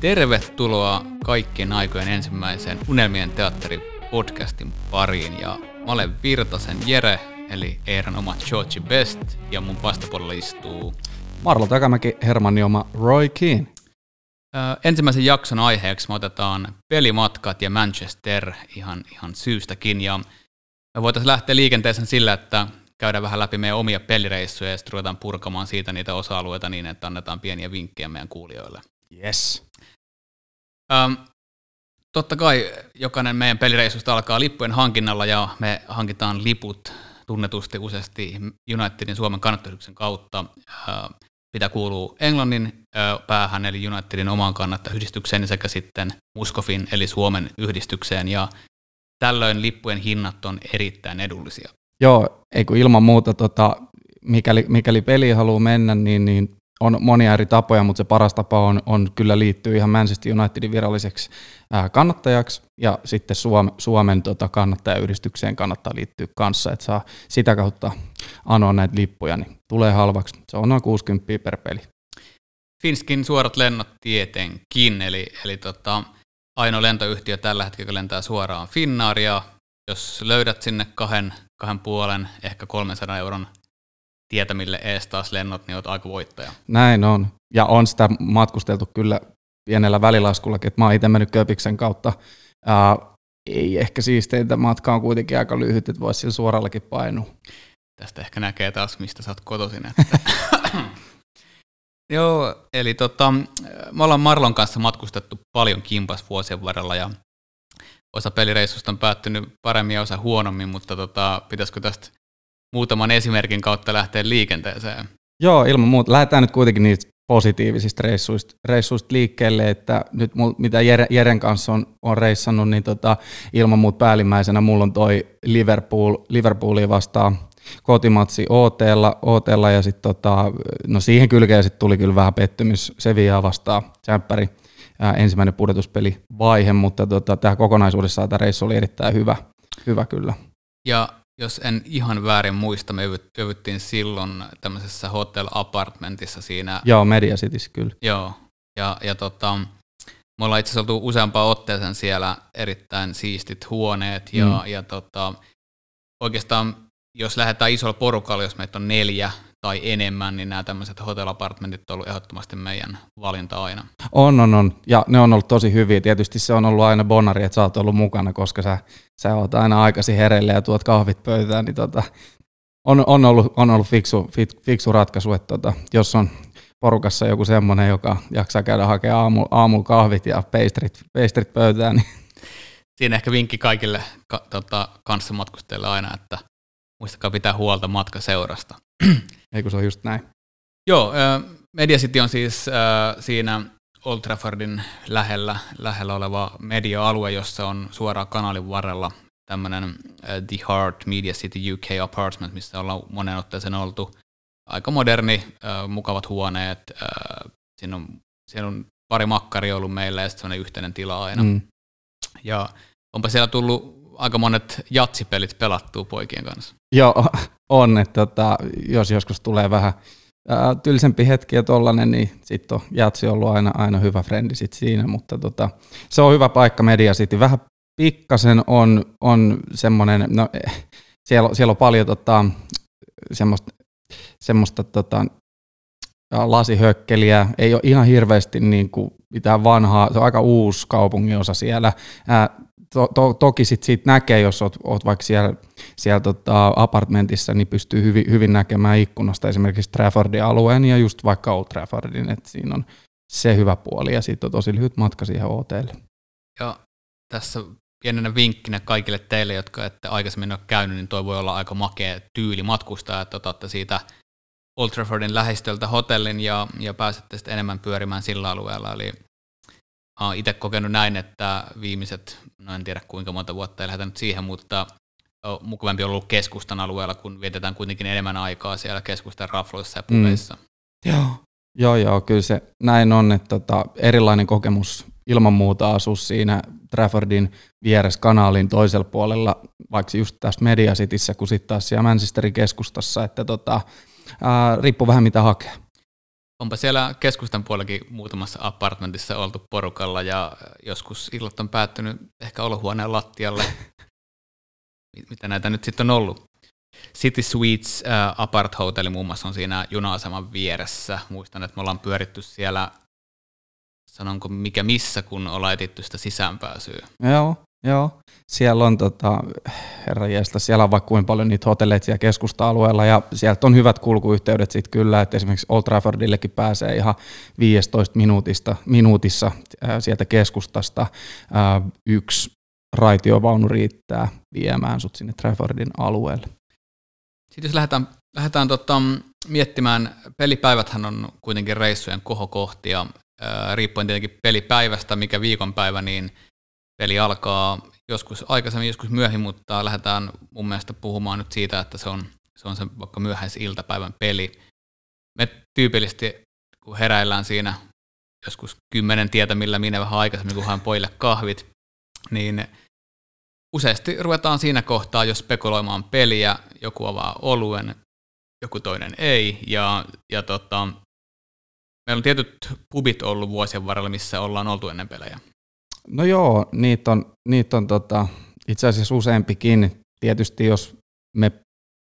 tervetuloa kaikkien aikojen ensimmäiseen Unelmien teatteri podcastin pariin. Ja mä olen Virtasen Jere, eli Eeran oma George Best, ja mun vastapuolella istuu Marlo Takamäki, Hermanni oma Roy Keane. Ensimmäisen jakson aiheeksi me otetaan pelimatkat ja Manchester ihan, ihan syystäkin. Ja me voitaisiin lähteä liikenteeseen sillä, että käydään vähän läpi meidän omia pelireissuja ja sitten ruvetaan purkamaan siitä niitä osa-alueita niin, että annetaan pieniä vinkkejä meidän kuulijoille. Yes. Ähm, totta kai jokainen meidän pelireissusta alkaa lippujen hankinnalla ja me hankitaan liput tunnetusti useasti Unitedin Suomen kannattajuuden kautta. Äh, mitä kuuluu Englannin äh, päähän eli Unitedin omaan kannattajayhdistykseen sekä sitten Muskofin eli Suomen yhdistykseen ja tällöin lippujen hinnat on erittäin edullisia. Joo, ei kun ilman muuta, tota, mikäli, mikäli peli haluaa mennä, niin, niin on monia eri tapoja, mutta se paras tapa on, on kyllä liittyy ihan Manchester Unitedin viralliseksi kannattajaksi ja sitten Suom, Suomen tota, kannattajayhdistykseen kannattaa liittyä kanssa, että saa sitä kautta anoa näitä lippuja, niin tulee halvaksi. Se on noin 60 per peli. Finskin suorat lennot tietenkin, eli, eli tota, ainoa lentoyhtiö tällä hetkellä lentää suoraan Finnaaria. Jos löydät sinne kahden, kahden puolen, ehkä 300 euron tietämille ees taas lennot, niin olet aika voittaja. Näin on. Ja on sitä matkusteltu kyllä pienellä välilaskullakin, että mä oon itse mennyt Köpiksen kautta. Ää, ei ehkä siisteintä, matka on kuitenkin aika lyhyt, että voisi sillä suorallakin painua. Tästä ehkä näkee taas, mistä sä oot kotoisin. Että. Joo, eli tota, me ollaan Marlon kanssa matkustettu paljon kimpas vuosien varrella ja osa pelireissusta on päättynyt paremmin ja osa huonommin, mutta tota, pitäisikö tästä muutaman esimerkin kautta lähteä liikenteeseen? Joo, ilman muuta. Lähdetään nyt kuitenkin niistä positiivisista reissuista, reissuista liikkeelle, että nyt mul, mitä Jeren kanssa on, on reissannut, niin tota, ilman muuta päällimmäisenä mulla on toi Liverpool, Liverpoolia vastaan kotimatsi OTlla, OTlla ja sitten tota, no siihen kylkeen sit tuli kyllä vähän pettymys Sevillaa vastaan Tsemppäri ensimmäinen pudotuspeli vaihe, mutta tota, tämä kokonaisuudessaan tämä reissu oli erittäin hyvä, hyvä kyllä. Ja jos en ihan väärin muista, me yvyttiin silloin tämmöisessä hotel apartmentissa siinä. Joo, Media Cityssä kyllä. Joo, ja, ja tota, me ollaan itse asiassa oltu useampaan otteeseen siellä erittäin siistit huoneet ja, mm. ja tota, oikeastaan jos lähdetään isolla porukalla, jos meitä on neljä tai enemmän, niin nämä tämmöiset hotel apartmentit on ollut ehdottomasti meidän valinta aina. On, on, on. Ja ne on ollut tosi hyviä. Tietysti se on ollut aina bonari, että sä oot ollut mukana, koska sä, sä oot aina aikaisin hereille ja tuot kahvit pöytään, niin tota, on, on, ollut, on ollut fiksu, fiksu ratkaisu, että tota, jos on porukassa joku semmoinen, joka jaksaa käydä hakemaan aamu, aamulla kahvit ja peistrit, peistrit pöytään, niin Siinä ehkä vinkki kaikille ka, tota, kanssamatkustajille aina, että muistakaa pitää huolta matkaseurasta. Eikö se ole just näin? Joo, Media City on siis siinä Old Traffordin lähellä, lähellä oleva media-alue, jossa on suoraan kanalin varrella tämmöinen The Heart Media City UK Apartment, missä ollaan monen otteeseen oltu. Aika moderni, mukavat huoneet. Siinä on, siinä on pari makkari ollut meillä ja sitten yhteinen tila aina. Mm. Ja onpa siellä tullut aika monet jatsipelit pelattuu poikien kanssa. Joo, on. Että tota, jos joskus tulee vähän ää, tylsempi hetki ja tollanen, niin sitten on jatsi ollut aina, aina hyvä frendi sit siinä, mutta tota, se on hyvä paikka Media City. Vähän pikkasen on, on semmoinen, no siellä, siellä on paljon tota, semmoista, semmoista tota, lasihökkeliä, ei ole ihan hirveästi niin kuin mitään vanhaa, se on aika uusi kaupunginosa siellä. Ää, to, to, toki sit siitä näkee, jos oot, oot vaikka siellä, siellä tota apartmentissa, niin pystyy hyvin, hyvin näkemään ikkunasta esimerkiksi Traffordin alueen ja just vaikka Old Traffordin, että siinä on se hyvä puoli ja sitten on tosi lyhyt matka siihen hotelle. Ja tässä pienenä vinkkinä kaikille teille, jotka ette aikaisemmin ole käynyt, niin toi voi olla aika makea tyyli matkustaa, että otatte siitä Old Traffordin lähestöltä hotellin ja, ja pääsette sitten enemmän pyörimään sillä alueella. Eli olen itse kokenut näin, että viimeiset, no en tiedä kuinka monta vuotta ei lähdetä nyt siihen, mutta on mukavampi ollut keskustan alueella, kun vietetään kuitenkin enemmän aikaa siellä keskustan rafloissa ja pubeissa. Mm. Joo. joo, joo, kyllä se näin on, että tota, erilainen kokemus ilman muuta asua siinä Traffordin vieressä kanaalin toisella puolella, vaikka just tässä Media Cityssä, kuin sitten taas siellä Manchesterin keskustassa, että tota, ää, riippuu vähän mitä hakee. Onpa siellä keskustan puolellakin muutamassa apartmentissa oltu porukalla ja joskus illat on päättynyt ehkä olohuoneen lattialle. Mitä näitä nyt sitten on ollut? City Suites äh, Apart Hotel muun muassa on siinä juna-aseman vieressä. Muistan, että me ollaan pyöritty siellä, sanonko mikä missä, kun ollaan etitty sitä sisäänpääsyä. Joo, joo. Siellä on, tota, herra jästä, siellä on vaikka kuinka paljon niitä hotelleita siellä keskusta-alueella ja sieltä on hyvät kulkuyhteydet sitten kyllä, että esimerkiksi Old Traffordillekin pääsee ihan 15 minuutista, minuutissa ää, sieltä keskustasta. Ää, yksi raitiovaunu riittää viemään sut sinne Traffordin alueelle. Sitten jos lähdetään, lähdetään tota, miettimään, pelipäiväthän on kuitenkin reissujen kohokohtia, ää, riippuen tietenkin pelipäivästä, mikä viikonpäivä, niin peli alkaa joskus aikaisemmin, joskus myöhemmin, mutta lähdetään mun mielestä puhumaan nyt siitä, että se on se, on se vaikka myöhäisiltapäivän peli. Me tyypillisesti, kun heräillään siinä joskus kymmenen tietä, millä minä vähän aikaisemmin, kun haen poille kahvit, niin useasti ruvetaan siinä kohtaa jo spekuloimaan peliä, joku avaa oluen, joku toinen ei, ja, ja tota, meillä on tietyt pubit ollut vuosien varrella, missä ollaan oltu ennen pelejä. No joo, niitä on, niitä on tota, itse asiassa useampikin. Tietysti jos me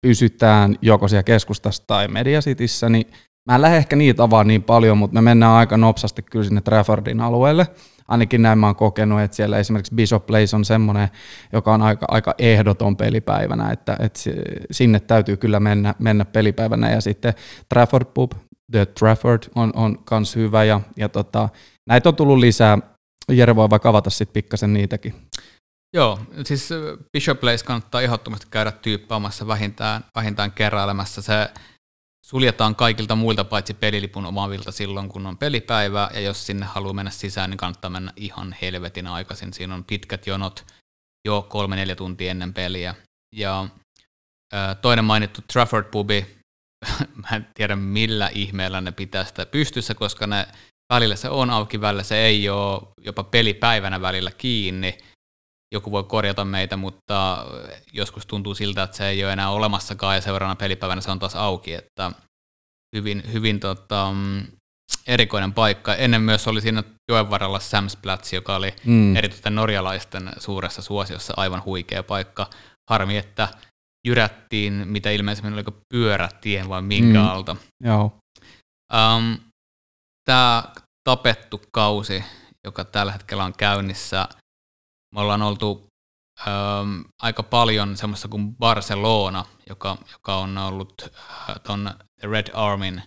pysytään joko siellä keskustassa tai Mediasitissä, niin mä en lähde ehkä niitä avaa niin paljon, mutta me mennään aika nopsasti kyllä sinne Traffordin alueelle. Ainakin näin mä oon kokenut, että siellä esimerkiksi Bishop Place on semmoinen, joka on aika, aika ehdoton pelipäivänä, että, että sinne täytyy kyllä mennä, mennä pelipäivänä. Ja sitten Trafford Pub, The Trafford on, on kans hyvä ja, ja tota, näitä on tullut lisää. Jere voi vaikka avata sitten pikkasen niitäkin. Joo, siis Bishop Place kannattaa ehdottomasti käydä tyyppaamassa vähintään, vähintään kerrailemassa. Se suljetaan kaikilta muilta paitsi pelilipun omaavilta silloin, kun on pelipäivä, ja jos sinne haluaa mennä sisään, niin kannattaa mennä ihan helvetin aikaisin. Siinä on pitkät jonot jo kolme-neljä tuntia ennen peliä. Ja ää, toinen mainittu Trafford Pubi, mä en tiedä millä ihmeellä ne pitää sitä pystyssä, koska ne välillä se on auki, välillä se ei ole jopa pelipäivänä välillä kiinni. Joku voi korjata meitä, mutta joskus tuntuu siltä, että se ei ole enää olemassakaan ja seuraavana pelipäivänä se on taas auki, että hyvin, hyvin tota, erikoinen paikka. Ennen myös oli siinä joen varrella Sam's Platz, joka oli mm. erityisesti norjalaisten suuressa suosiossa aivan huikea paikka. Harmi, että jyrättiin, mitä ilmeisemmin oliko pyörätien vai minkä mm. alta. Joo. Um, Tämä tapettu kausi, joka tällä hetkellä on käynnissä, me ollaan oltu um, aika paljon semmoista kuin Barcelona, joka, joka on ollut uh, ton Red Armin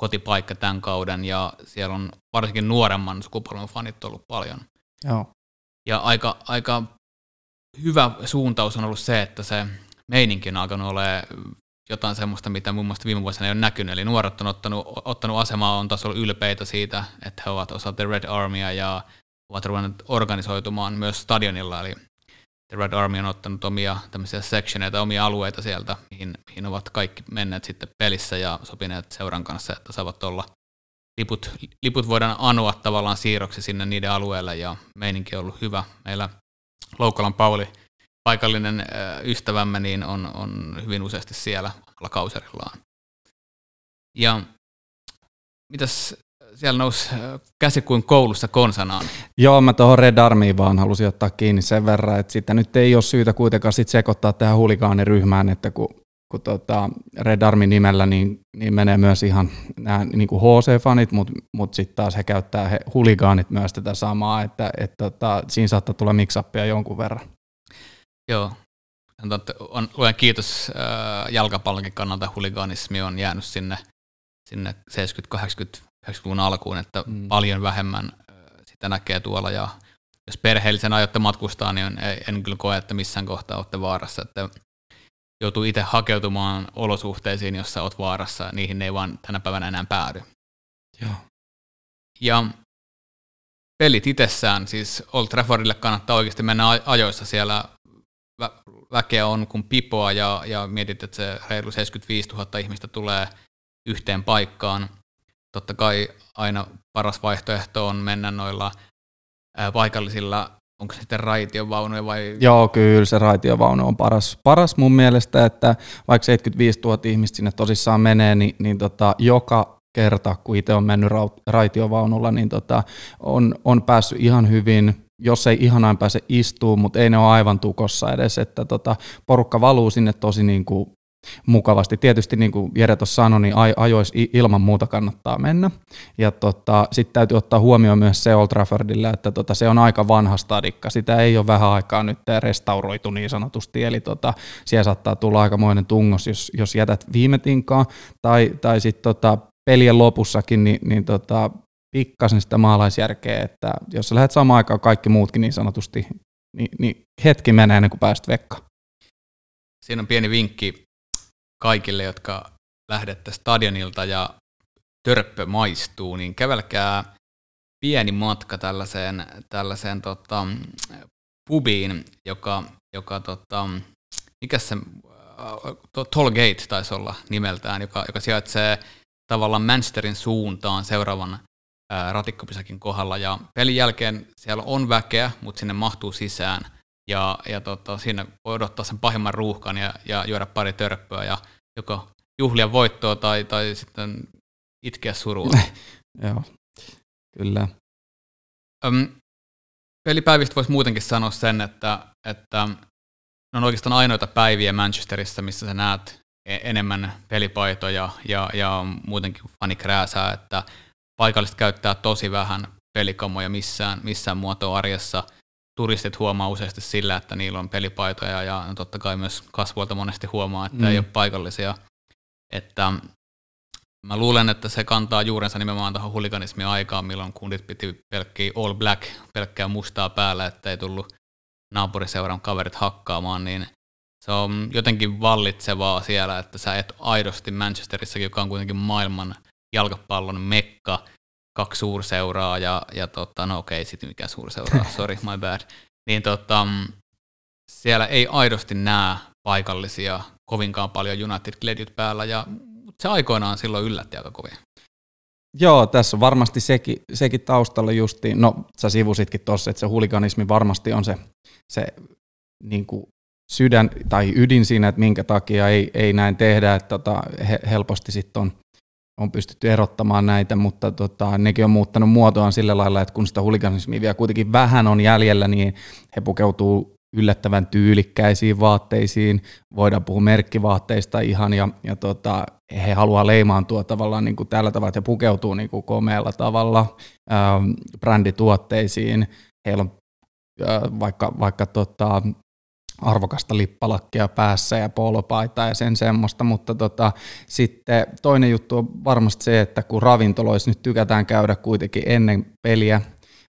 kotipaikka tämän kauden, ja siellä on varsinkin nuoremman sukupolven fanit ollut paljon. Joo. Ja aika, aika hyvä suuntaus on ollut se, että se meininki on alkanut olemaan jotain semmoista, mitä muun muassa viime vuosina ei ole näkynyt. Eli nuoret on ottanut, ottanut asemaa, on taas ollut ylpeitä siitä, että he ovat osa The Red Armya ja ovat ruvenneet organisoitumaan myös stadionilla. Eli The Red Army on ottanut omia tämmöisiä sectioneita, omia alueita sieltä, mihin, mihin ovat kaikki menneet sitten pelissä ja sopineet seuran kanssa, että saavat olla liput, liput voidaan anoa tavallaan siirroksi sinne niiden alueelle ja meininki on ollut hyvä. Meillä Loukolan Pauli paikallinen ystävämme niin on, on hyvin useasti siellä omalla kauserillaan. Ja mitäs siellä nousi käsi kuin koulussa konsanaan. Joo, mä tuohon Red Armiin vaan halusin ottaa kiinni sen verran, että sitä nyt ei ole syytä kuitenkaan sit sekoittaa tähän huligaaniryhmään, että kun, kun tota Red Armin nimellä niin, niin menee myös ihan nämä niin HC-fanit, mutta mut sitten taas he käyttää he, huligaanit myös tätä samaa, että et, tota, siinä saattaa tulla mixappia jonkun verran. Joo. On, luen kiitos äh, jalkapallonkin kannalta huliganismi on jäänyt sinne, sinne 70 80 90-luvun alkuun, että mm. paljon vähemmän äh, sitä näkee tuolla ja jos perheellisen aiotte matkustaa, niin en, en kyllä koe, että missään kohtaa olette vaarassa, että joutuu itse hakeutumaan olosuhteisiin, jossa olet vaarassa, niihin ei vaan tänä päivänä enää päädy. Joo. Ja pelit itsessään, siis Old Traffordille kannattaa oikeasti mennä ajoissa siellä vä- väkeä on kuin pipoa ja, ja mietit, että se reilu 75 000 ihmistä tulee yhteen paikkaan. Totta kai aina paras vaihtoehto on mennä noilla ää, paikallisilla onko se sitten raitiovaunuja vai? Joo, kyllä se raitiovaunu on paras, paras mun mielestä, että vaikka 75 000 ihmistä sinne tosissaan menee, niin, niin tota, joka kerta, kun itse on mennyt raitiovaunulla, niin tota, on, on päässyt ihan hyvin, jos ei ihanain pääse istuu, mutta ei ne ole aivan tukossa edes, että tota, porukka valuu sinne tosi niin kuin mukavasti. Tietysti niin kuin Jere tuossa sanoi, niin ajois ilman muuta kannattaa mennä. Ja tota, sitten täytyy ottaa huomioon myös se Old Traffordilla, että tota, se on aika vanha stadikka. Sitä ei ole vähän aikaa nyt restauroitu niin sanotusti, eli tota, siellä saattaa tulla aikamoinen tungos, jos, jos jätät viime tinkaan, tai, tai sitten tota, pelien lopussakin, niin, niin tota, pikkasen sitä maalaisjärkeä, että jos sä lähdet samaan aikaan kaikki muutkin niin sanotusti, niin, niin hetki menee ennen kuin pääst vekka. Siinä on pieni vinkki kaikille, jotka lähdette stadionilta ja törppö maistuu, niin kävelkää pieni matka tällaiseen, tällaiseen tota, pubiin, joka, joka tota, mikä se, uh, Tollgate taisi olla nimeltään, joka, joka sijaitsee tavallaan Manchesterin suuntaan seuraavan ää, ratikkopisakin kohdalla. Ja pelin jälkeen siellä on väkeä, mutta sinne mahtuu sisään. Ja, ja tota, siinä voi odottaa sen pahimman ruuhkan ja, ja juoda pari törppöä ja joko juhlia voittoa tai, tai sitten itkeä surua. Joo, kyllä. Öm, pelipäivistä voisi muutenkin sanoa sen, että, että ne on oikeastaan ainoita päiviä Manchesterissa, missä sä näet e-, enemmän pelipaitoja ja, ja muutenkin fani krääsää, että paikalliset käyttää tosi vähän pelikamoja missään, missään muotoa arjessa – turistit huomaa useasti sillä, että niillä on pelipaitoja ja totta kai myös kasvuilta monesti huomaa, että mm. ei ole paikallisia. Että mä luulen, että se kantaa juurensa nimenomaan tuohon huliganismin aikaan, milloin kundit piti pelkkiä all black, pelkkää mustaa päällä, että ei tullut naapuriseuran kaverit hakkaamaan, niin se on jotenkin vallitsevaa siellä, että sä et aidosti Manchesterissakin, joka on kuitenkin maailman jalkapallon mekka, kaksi suurseuraa ja, ja tota, no okei, okay, sitten mikä suurseuraa, sorry, my bad. Niin tota, mm, siellä ei aidosti näe paikallisia kovinkaan paljon United Gladiot päällä ja se aikoinaan silloin yllätti aika kovin. Joo, tässä on varmasti sekin, sekin taustalla justiin, no sä sivusitkin tuossa, että se huliganismi varmasti on se, se niin kuin sydän tai ydin siinä, että minkä takia ei, ei näin tehdä, että tota, he, helposti sitten on on pystytty erottamaan näitä, mutta tota, nekin on muuttanut muotoaan sillä lailla, että kun sitä huliganismia vielä kuitenkin vähän on jäljellä, niin he pukeutuu yllättävän tyylikkäisiin vaatteisiin, voidaan puhua merkkivaatteista ihan, ja, ja tota, he haluaa leimaantua tavallaan niin kuin tällä tavalla, että he pukeutuu niin kuin komealla tavalla ähm, brändituotteisiin, heillä on äh, vaikka, vaikka tota, arvokasta lippalakkia päässä ja polopaita ja sen semmoista, mutta tota, sitten toinen juttu on varmasti se, että kun ravintoloissa nyt tykätään käydä kuitenkin ennen peliä,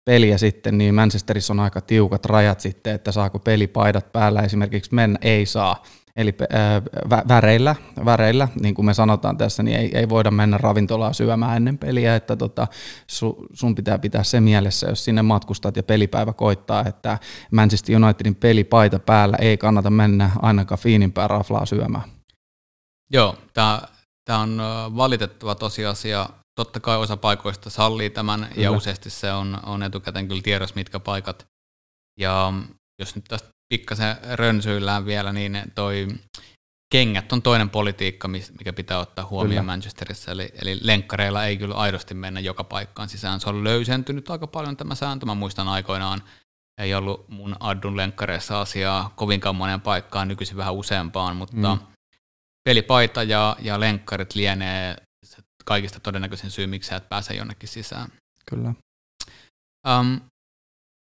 peliä sitten, niin Manchesterissa on aika tiukat rajat sitten, että saako pelipaidat päällä esimerkiksi mennä, ei saa. Eli äh, väreillä, väreillä, niin kuin me sanotaan tässä, niin ei, ei voida mennä ravintolaa syömään ennen peliä, että tota, su, sun pitää pitää se mielessä, jos sinne matkustat ja pelipäivä koittaa, että Manchester Unitedin pelipaita päällä ei kannata mennä ainakaan fiinimpää raflaa syömään. Joo, tämä on valitettava tosiasia. Totta kai osa paikoista sallii tämän kyllä. ja useasti se on, on etukäteen kyllä tiedossa, mitkä paikat. Ja jos nyt tästä pikkasen rönsyillään vielä, niin toi kengät on toinen politiikka, mikä pitää ottaa huomioon kyllä. Manchesterissa. Eli, eli lenkkareilla ei kyllä aidosti mennä joka paikkaan sisään. Se on löysentynyt aika paljon tämä sääntö. Mä muistan aikoinaan, ei ollut mun addun lenkkareissa asiaa kovinkaan monen paikkaan, nykyisin vähän useampaan, mutta mm. pelipaita ja, ja lenkkarit lienee kaikista todennäköisin syy, miksi et pääse jonnekin sisään. Kyllä. Um,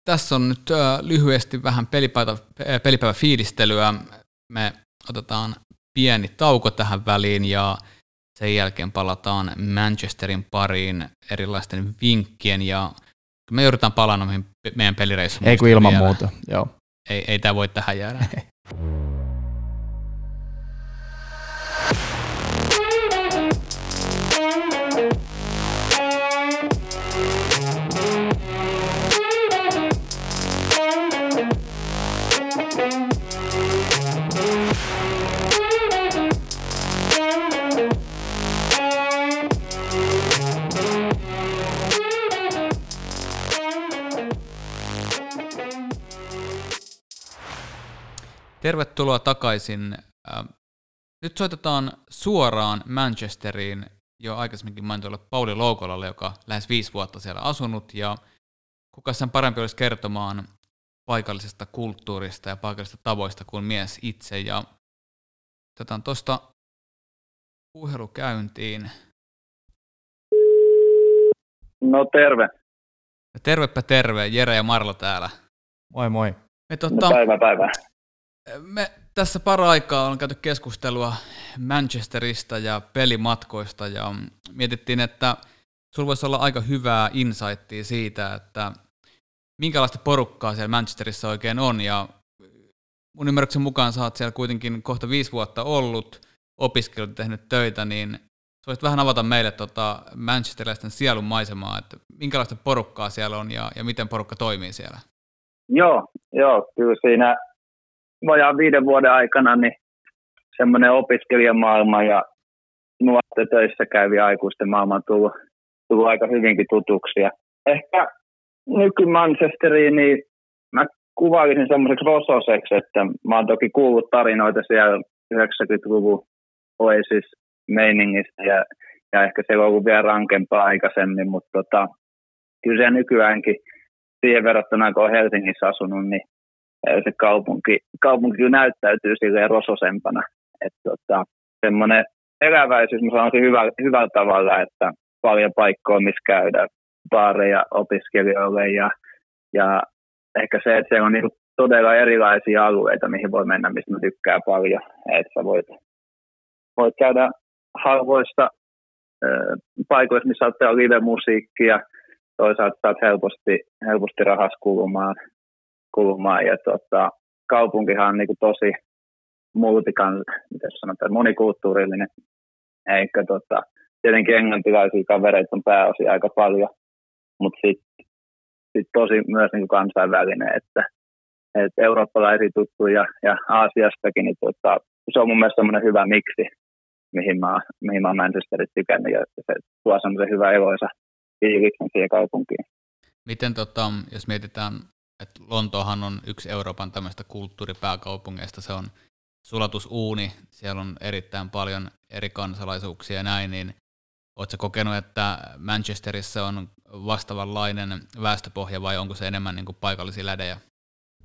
tässä on nyt lyhyesti vähän pelipäivä, pelipäivä fiilistelyä. Me otetaan pieni tauko tähän väliin ja sen jälkeen palataan Manchesterin pariin erilaisten vinkkien ja me joudutaan palaamaan meidän pelireissuun. Ei kun ilman vielä. muuta, joo. Ei, ei tämä voi tähän jäädä. Tervetuloa takaisin. Nyt soitetaan suoraan Manchesteriin jo aikaisemminkin mainitulle Pauli Loukolalle, joka lähes viisi vuotta siellä asunut, ja kuka sen parempi olisi kertomaan paikallisesta kulttuurista ja paikallisista tavoista kuin mies itse, ja otetaan tuosta puhelu käyntiin. No terve. Tervepä terve, Jere ja Marlo täällä. Moi moi. Me, tota, no, päivä päivä. Me tässä para-aikaa on käyty keskustelua Manchesterista ja pelimatkoista ja mietittiin, että sulla voisi olla aika hyvää insightia siitä, että minkälaista porukkaa siellä Manchesterissa oikein on ja mun ymmärryksen mukaan sä oot siellä kuitenkin kohta viisi vuotta ollut, opiskellut tehnyt töitä, niin voisit vähän avata meille tota manchesterilaisten sielun maisemaa, että minkälaista porukkaa siellä on ja, ja miten porukka toimii siellä? Joo, joo, kyllä siinä vajaan viiden vuoden aikana niin semmoinen opiskelijamaailma ja nuorten töissä käyvi aikuisten maailma on tullut, tullut aika hyvinkin tutuksi. Ja ehkä nyky Manchesteriin, niin mä kuvailisin semmoiseksi rososeksi, että mä oon toki kuullut tarinoita siellä 90-luvun Oasis meiningistä ja, ja ehkä se on ollut vielä rankempaa aikaisemmin, mutta tota, kyllä se nykyäänkin siihen verrattuna, kun on Helsingissä asunut, niin se kaupunki, kaupunki näyttäytyy silleen rososempana. Että tota, semmoinen eläväisyys, mä sanoisin hyvä, hyvällä tavalla, että paljon paikkoja, missä käydä, baareja opiskelijoille ja, ja ehkä se, että siellä on niin todella erilaisia alueita, mihin voi mennä, mistä mä tykkään paljon. Että sä voit, voit käydä harvoissa äh, paikoissa, missä saattaa live-musiikkia, toisaalta saat helposti, helposti rahas kulumaan, kulumaan ja tota, kaupunkihan on niin tosi multikan, miten sanotaan, monikulttuurillinen, eikä tota, tietenkin englantilaisia kavereita on pääosin aika paljon, mutta sitten sit tosi myös niin kansainvälinen, että, että eurooppalaisia tuttuja ja Aasiastakin, niin tota, se on mun mielestä semmoinen hyvä miksi, mihin mä, mihin mä Manchesterit tykännyt, ja se tuo semmoisen hyvä eloisa fiiliksen siihen kaupunkiin. Miten, tota, jos mietitään, että Lontoohan on yksi Euroopan tämmöistä kulttuuripääkaupungeista, se on sulatusuuni, siellä on erittäin paljon eri kansalaisuuksia ja näin, niin Oletko kokenut, että Manchesterissa on vastaavanlainen väestöpohja vai onko se enemmän niin kuin paikallisia lädejä?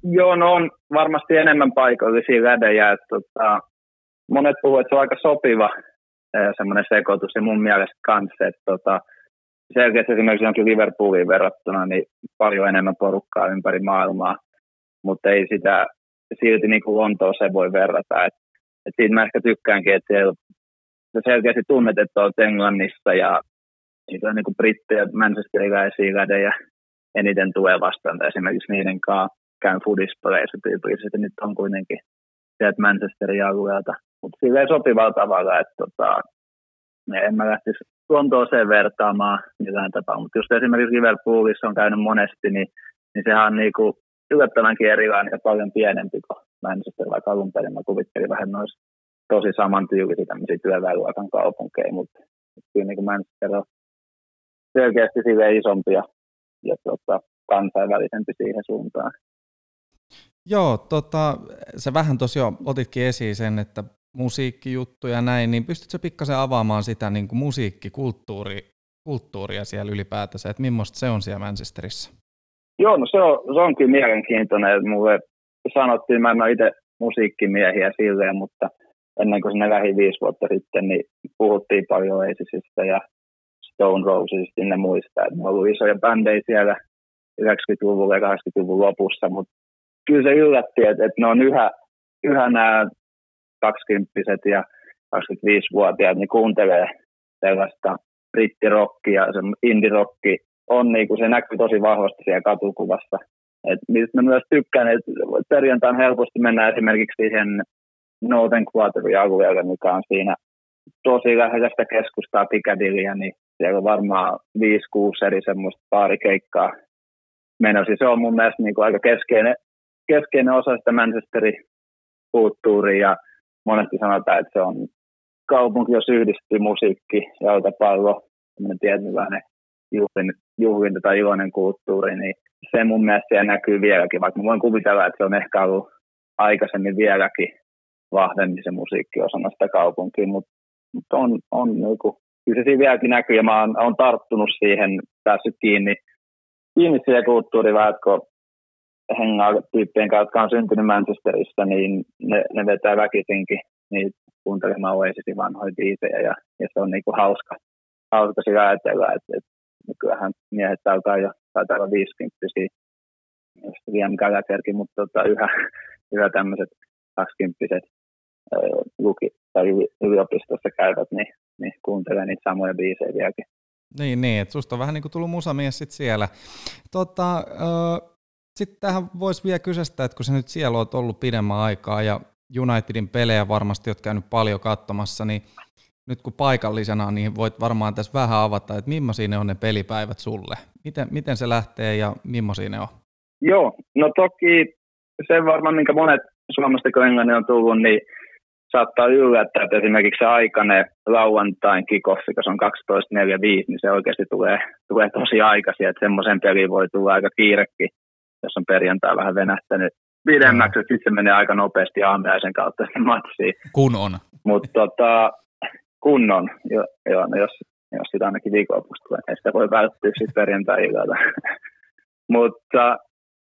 Joo, no on varmasti enemmän paikallisia lädejä. Että, tota, monet puhuvat, että se on aika sopiva semmoinen sekoitus ja mun mielestä kanssa, että tota, selkeästi esimerkiksi jonkin Liverpooliin verrattuna niin paljon enemmän porukkaa ympäri maailmaa, mutta ei sitä silti niin kuin Lontooseen voi verrata. Et, et siitä mä ehkä tykkäänkin, että siellä sä selkeästi tunnet, että olet Englannissa ja niitä on niin kuin brittejä, manchesteriläisiä ja eniten tulee vastaan. Esimerkiksi niiden kanssa käyn foodispaleissa tyypillisesti, nyt on kuitenkin sieltä Manchesterin alueelta. Mutta silleen sopivalla tavalla, että tota, en mä lähtisi Lontooseen vertaamaan millään tapaa. Mutta just esimerkiksi Liverpoolissa on käynyt monesti, niin, niin sehän on niinku yllättävänkin erilainen ja paljon pienempi kuin Manchester, vaikka alun perin mä kuvittelin vähän noissa tosi samantyyppisiä tämmöisiä työväenluokan kaupunkeja, mutta kyllä niin kuin Manchester on selkeästi sille isompi ja, ja tota, kansainvälisempi siihen suuntaan. Joo, tota, se vähän tosiaan otitkin esiin sen, että musiikkijuttu ja näin, niin pystytkö pikkasen avaamaan sitä niin kuin musiikkikulttuuri, kulttuuria siellä ylipäätänsä, että millaista se on siellä Manchesterissa? Joo, no se on, se on kyllä mielenkiintoinen, että mulle sanottiin, mä en ole itse musiikkimiehiä silleen, mutta ennen kuin sinne lähi viisi vuotta sitten, niin puhuttiin paljon Oasisista ja Stone Rosesista ne muista. Että ne on ollut isoja bändejä siellä 90-luvulla ja 80-luvun lopussa, mutta kyllä se yllätti, että, että ne on yhä, yhä nämä 20 ja 25-vuotiaat niin kuuntelee sellaista brittirokkia, se indie-rokki on niin kuin se näkyy tosi vahvasti siellä katukuvassa. Et mistä mä myös tykkään, että perjantaina helposti mennään esimerkiksi siihen Northern Quarterin alueelle, mikä on siinä tosi lähellä sitä keskustaa Piccadillyä, niin siellä on varmaan 5-6 eri semmoista paarikeikkaa menossa. Se on mun mielestä niin kuin aika keskeinen, keskeinen osa sitä Manchesterin kulttuuria ja monesti sanotaan, että se on kaupunki, jos yhdistyy musiikki, jalkapallo, tietynlainen juhlin, juhlinta tai iloinen kulttuuri, niin se mun mielestä siellä näkyy vieläkin, vaikka voin kuvitella, että se on ehkä ollut aikaisemmin vieläkin vahvemmin se musiikki osana sitä kaupunkia, mutta mut on, on niinku, kyllä se siinä vieläkin näkyy ja mä oon, oon tarttunut siihen, päässyt kiinni, kiinni siihen kulttuuriin vähän, kun hengaa tyyppien kanssa, jotka on syntynyt Manchesterissa, niin ne, ne vetää väkisinkin niin kuuntelemaan Oasisin vanhoja biisejä ja, ja se on niinku hauska, hauska sillä ajatella, että, että nykyään miehet alkaa jo, taitaa olla 50 Liam Gallagherkin, mutta tota, yhä, yhä tämmöiset 20 luki tai yliopistossa käyvät, niin, niin kuuntelee niitä samoja biisejä vieläkin. Niin, niin että susta on vähän niin kuin tullut musamies sit siellä. Tota, äh, sitten tähän voisi vielä kysästä, että kun sä nyt siellä oot ollut pidemmän aikaa ja Unitedin pelejä varmasti oot käynyt paljon katsomassa, niin nyt kun paikallisena, niin voit varmaan tässä vähän avata, että millaisia ne on ne pelipäivät sulle. Miten, miten se lähtee ja millaisia ne on? Joo, no toki se varmaan, minkä monet Suomesta kun Englannin on tullut, niin saattaa yllättää, että esimerkiksi se aikainen lauantain kikoffi, kun se on 12.45, niin se oikeasti tulee, tulee tosi aikaisin, että semmoisen peliin voi tulla aika kiirekin, jos on perjantai vähän venähtänyt pidemmäksi, että sitten se menee aika nopeasti aamiaisen kautta sinne matsiin. Kun on. Mutta tota, kunnon, jo, joo, no jos, jos sitä ainakin viikonlopuksi tulee, niin sitä voi välttyä sitten perjantai-illalta. Mutta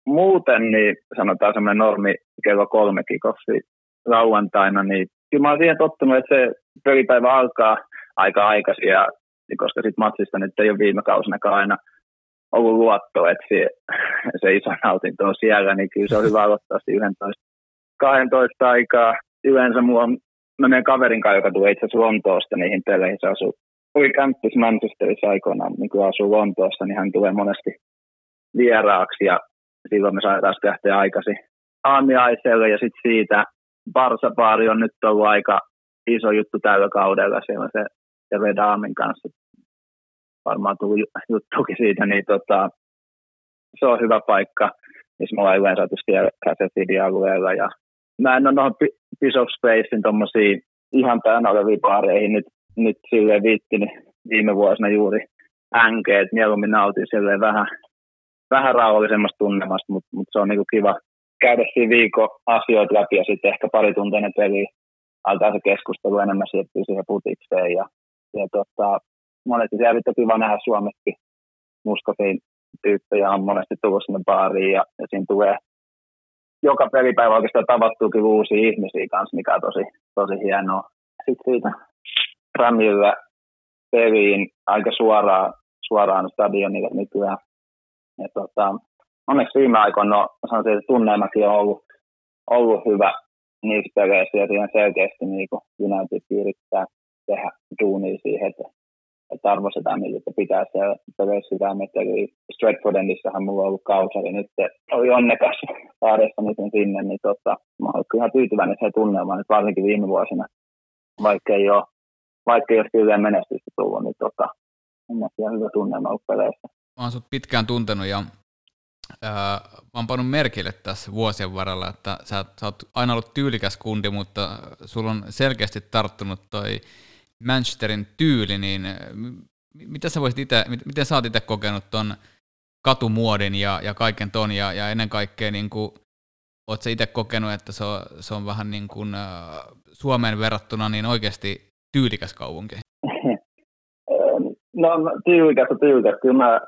muuten niin sanotaan semmoinen normi kello kolme kikoffi lauantaina, niin kyllä mä oon siihen tottunut, että se pelipäivä alkaa aika aikaisin, ja, koska sitten matsista nyt ei ole viime kausina aina ollut luotto, että se, se iso nautinto on siellä, niin kyllä se on hyvä aloittaa 11, 12 aikaa. Yleensä mulla on, mä menen kaverin kanssa, joka tulee itse asiassa Lontoosta niihin peleihin, se asuu oli kämppis Manchesterissa aikoinaan, niin kun asuu Lontoossa, niin hän tulee monesti vieraaksi ja silloin me saadaan lähteä aikaisin aamiaiselle ja sitten siitä Barsapaari on nyt ollut aika iso juttu tällä kaudella. Siellä se, se Redaamin kanssa varmaan tullut juttukin siitä, niin tota, se on hyvä paikka, missä me ollaan yleensä saatu siellä alueella. Ja mä en ole noin Piece of Spacein tuommoisiin ihan täynnä oleviin paareihin nyt, nyt silleen viittinyt viime vuosina juuri änkeet. Mieluummin nautin silleen vähän, vähän rauhallisemmasta tunnemasta, mutta, mutta se on niinku kiva, käydä siinä viikon asioita läpi ja sitten ehkä pari tunteinen peli alkaa se keskustelu enemmän siirtyy siihen putikseen ja, ja tota, monesti siellä on kiva nähdä Suomessakin muskoisiin tyyppejä on monesti tullut sinne baariin ja, ja siinä tulee joka pelipäivä oikeastaan tavattuukin uusia ihmisiä kanssa, mikä on tosi, tosi hienoa. Sitten siitä Ramilla peliin aika suoraan, suoraan stadionille nykyään. Ja tota, onneksi viime aikoina no, sanoisin, että tunnelmakin on ollut, ollut hyvä niissä peleissä ja siihen selkeästi niin kuin yrittää tehdä duunia siihen, että, että arvostetaan niitä, että pitää se peleissä sitä Eli Stratford Endissähän mulla on ollut kausi, eli nyt oli onnekas saadessani sinne, niin tota, mä olen ihan tyytyväinen se tunnelmaan, että varsinkin viime vuosina, vaikka ei ole, vaikka ei ole silleen menestystä tullut, niin tota, on ihan hyvä tunnelma ollut peleissä. Mä oon sut pitkään tuntenut ja mä oon pannut merkille tässä vuosien varrella, että sä, sä oot aina ollut tyylikäs kundi, mutta sulla on selkeästi tarttunut toi Manchesterin tyyli, niin mitä sä voisit ite, miten sä oot itse kokenut ton katumuodin ja, ja kaiken ton, ja, ja ennen kaikkea niin kuin, oot sä itse kokenut, että se on, se on vähän niin kuin äh, Suomeen verrattuna niin oikeasti tyylikäs kaupunki? No tyylikäs on tyylikäs. Kyllä mä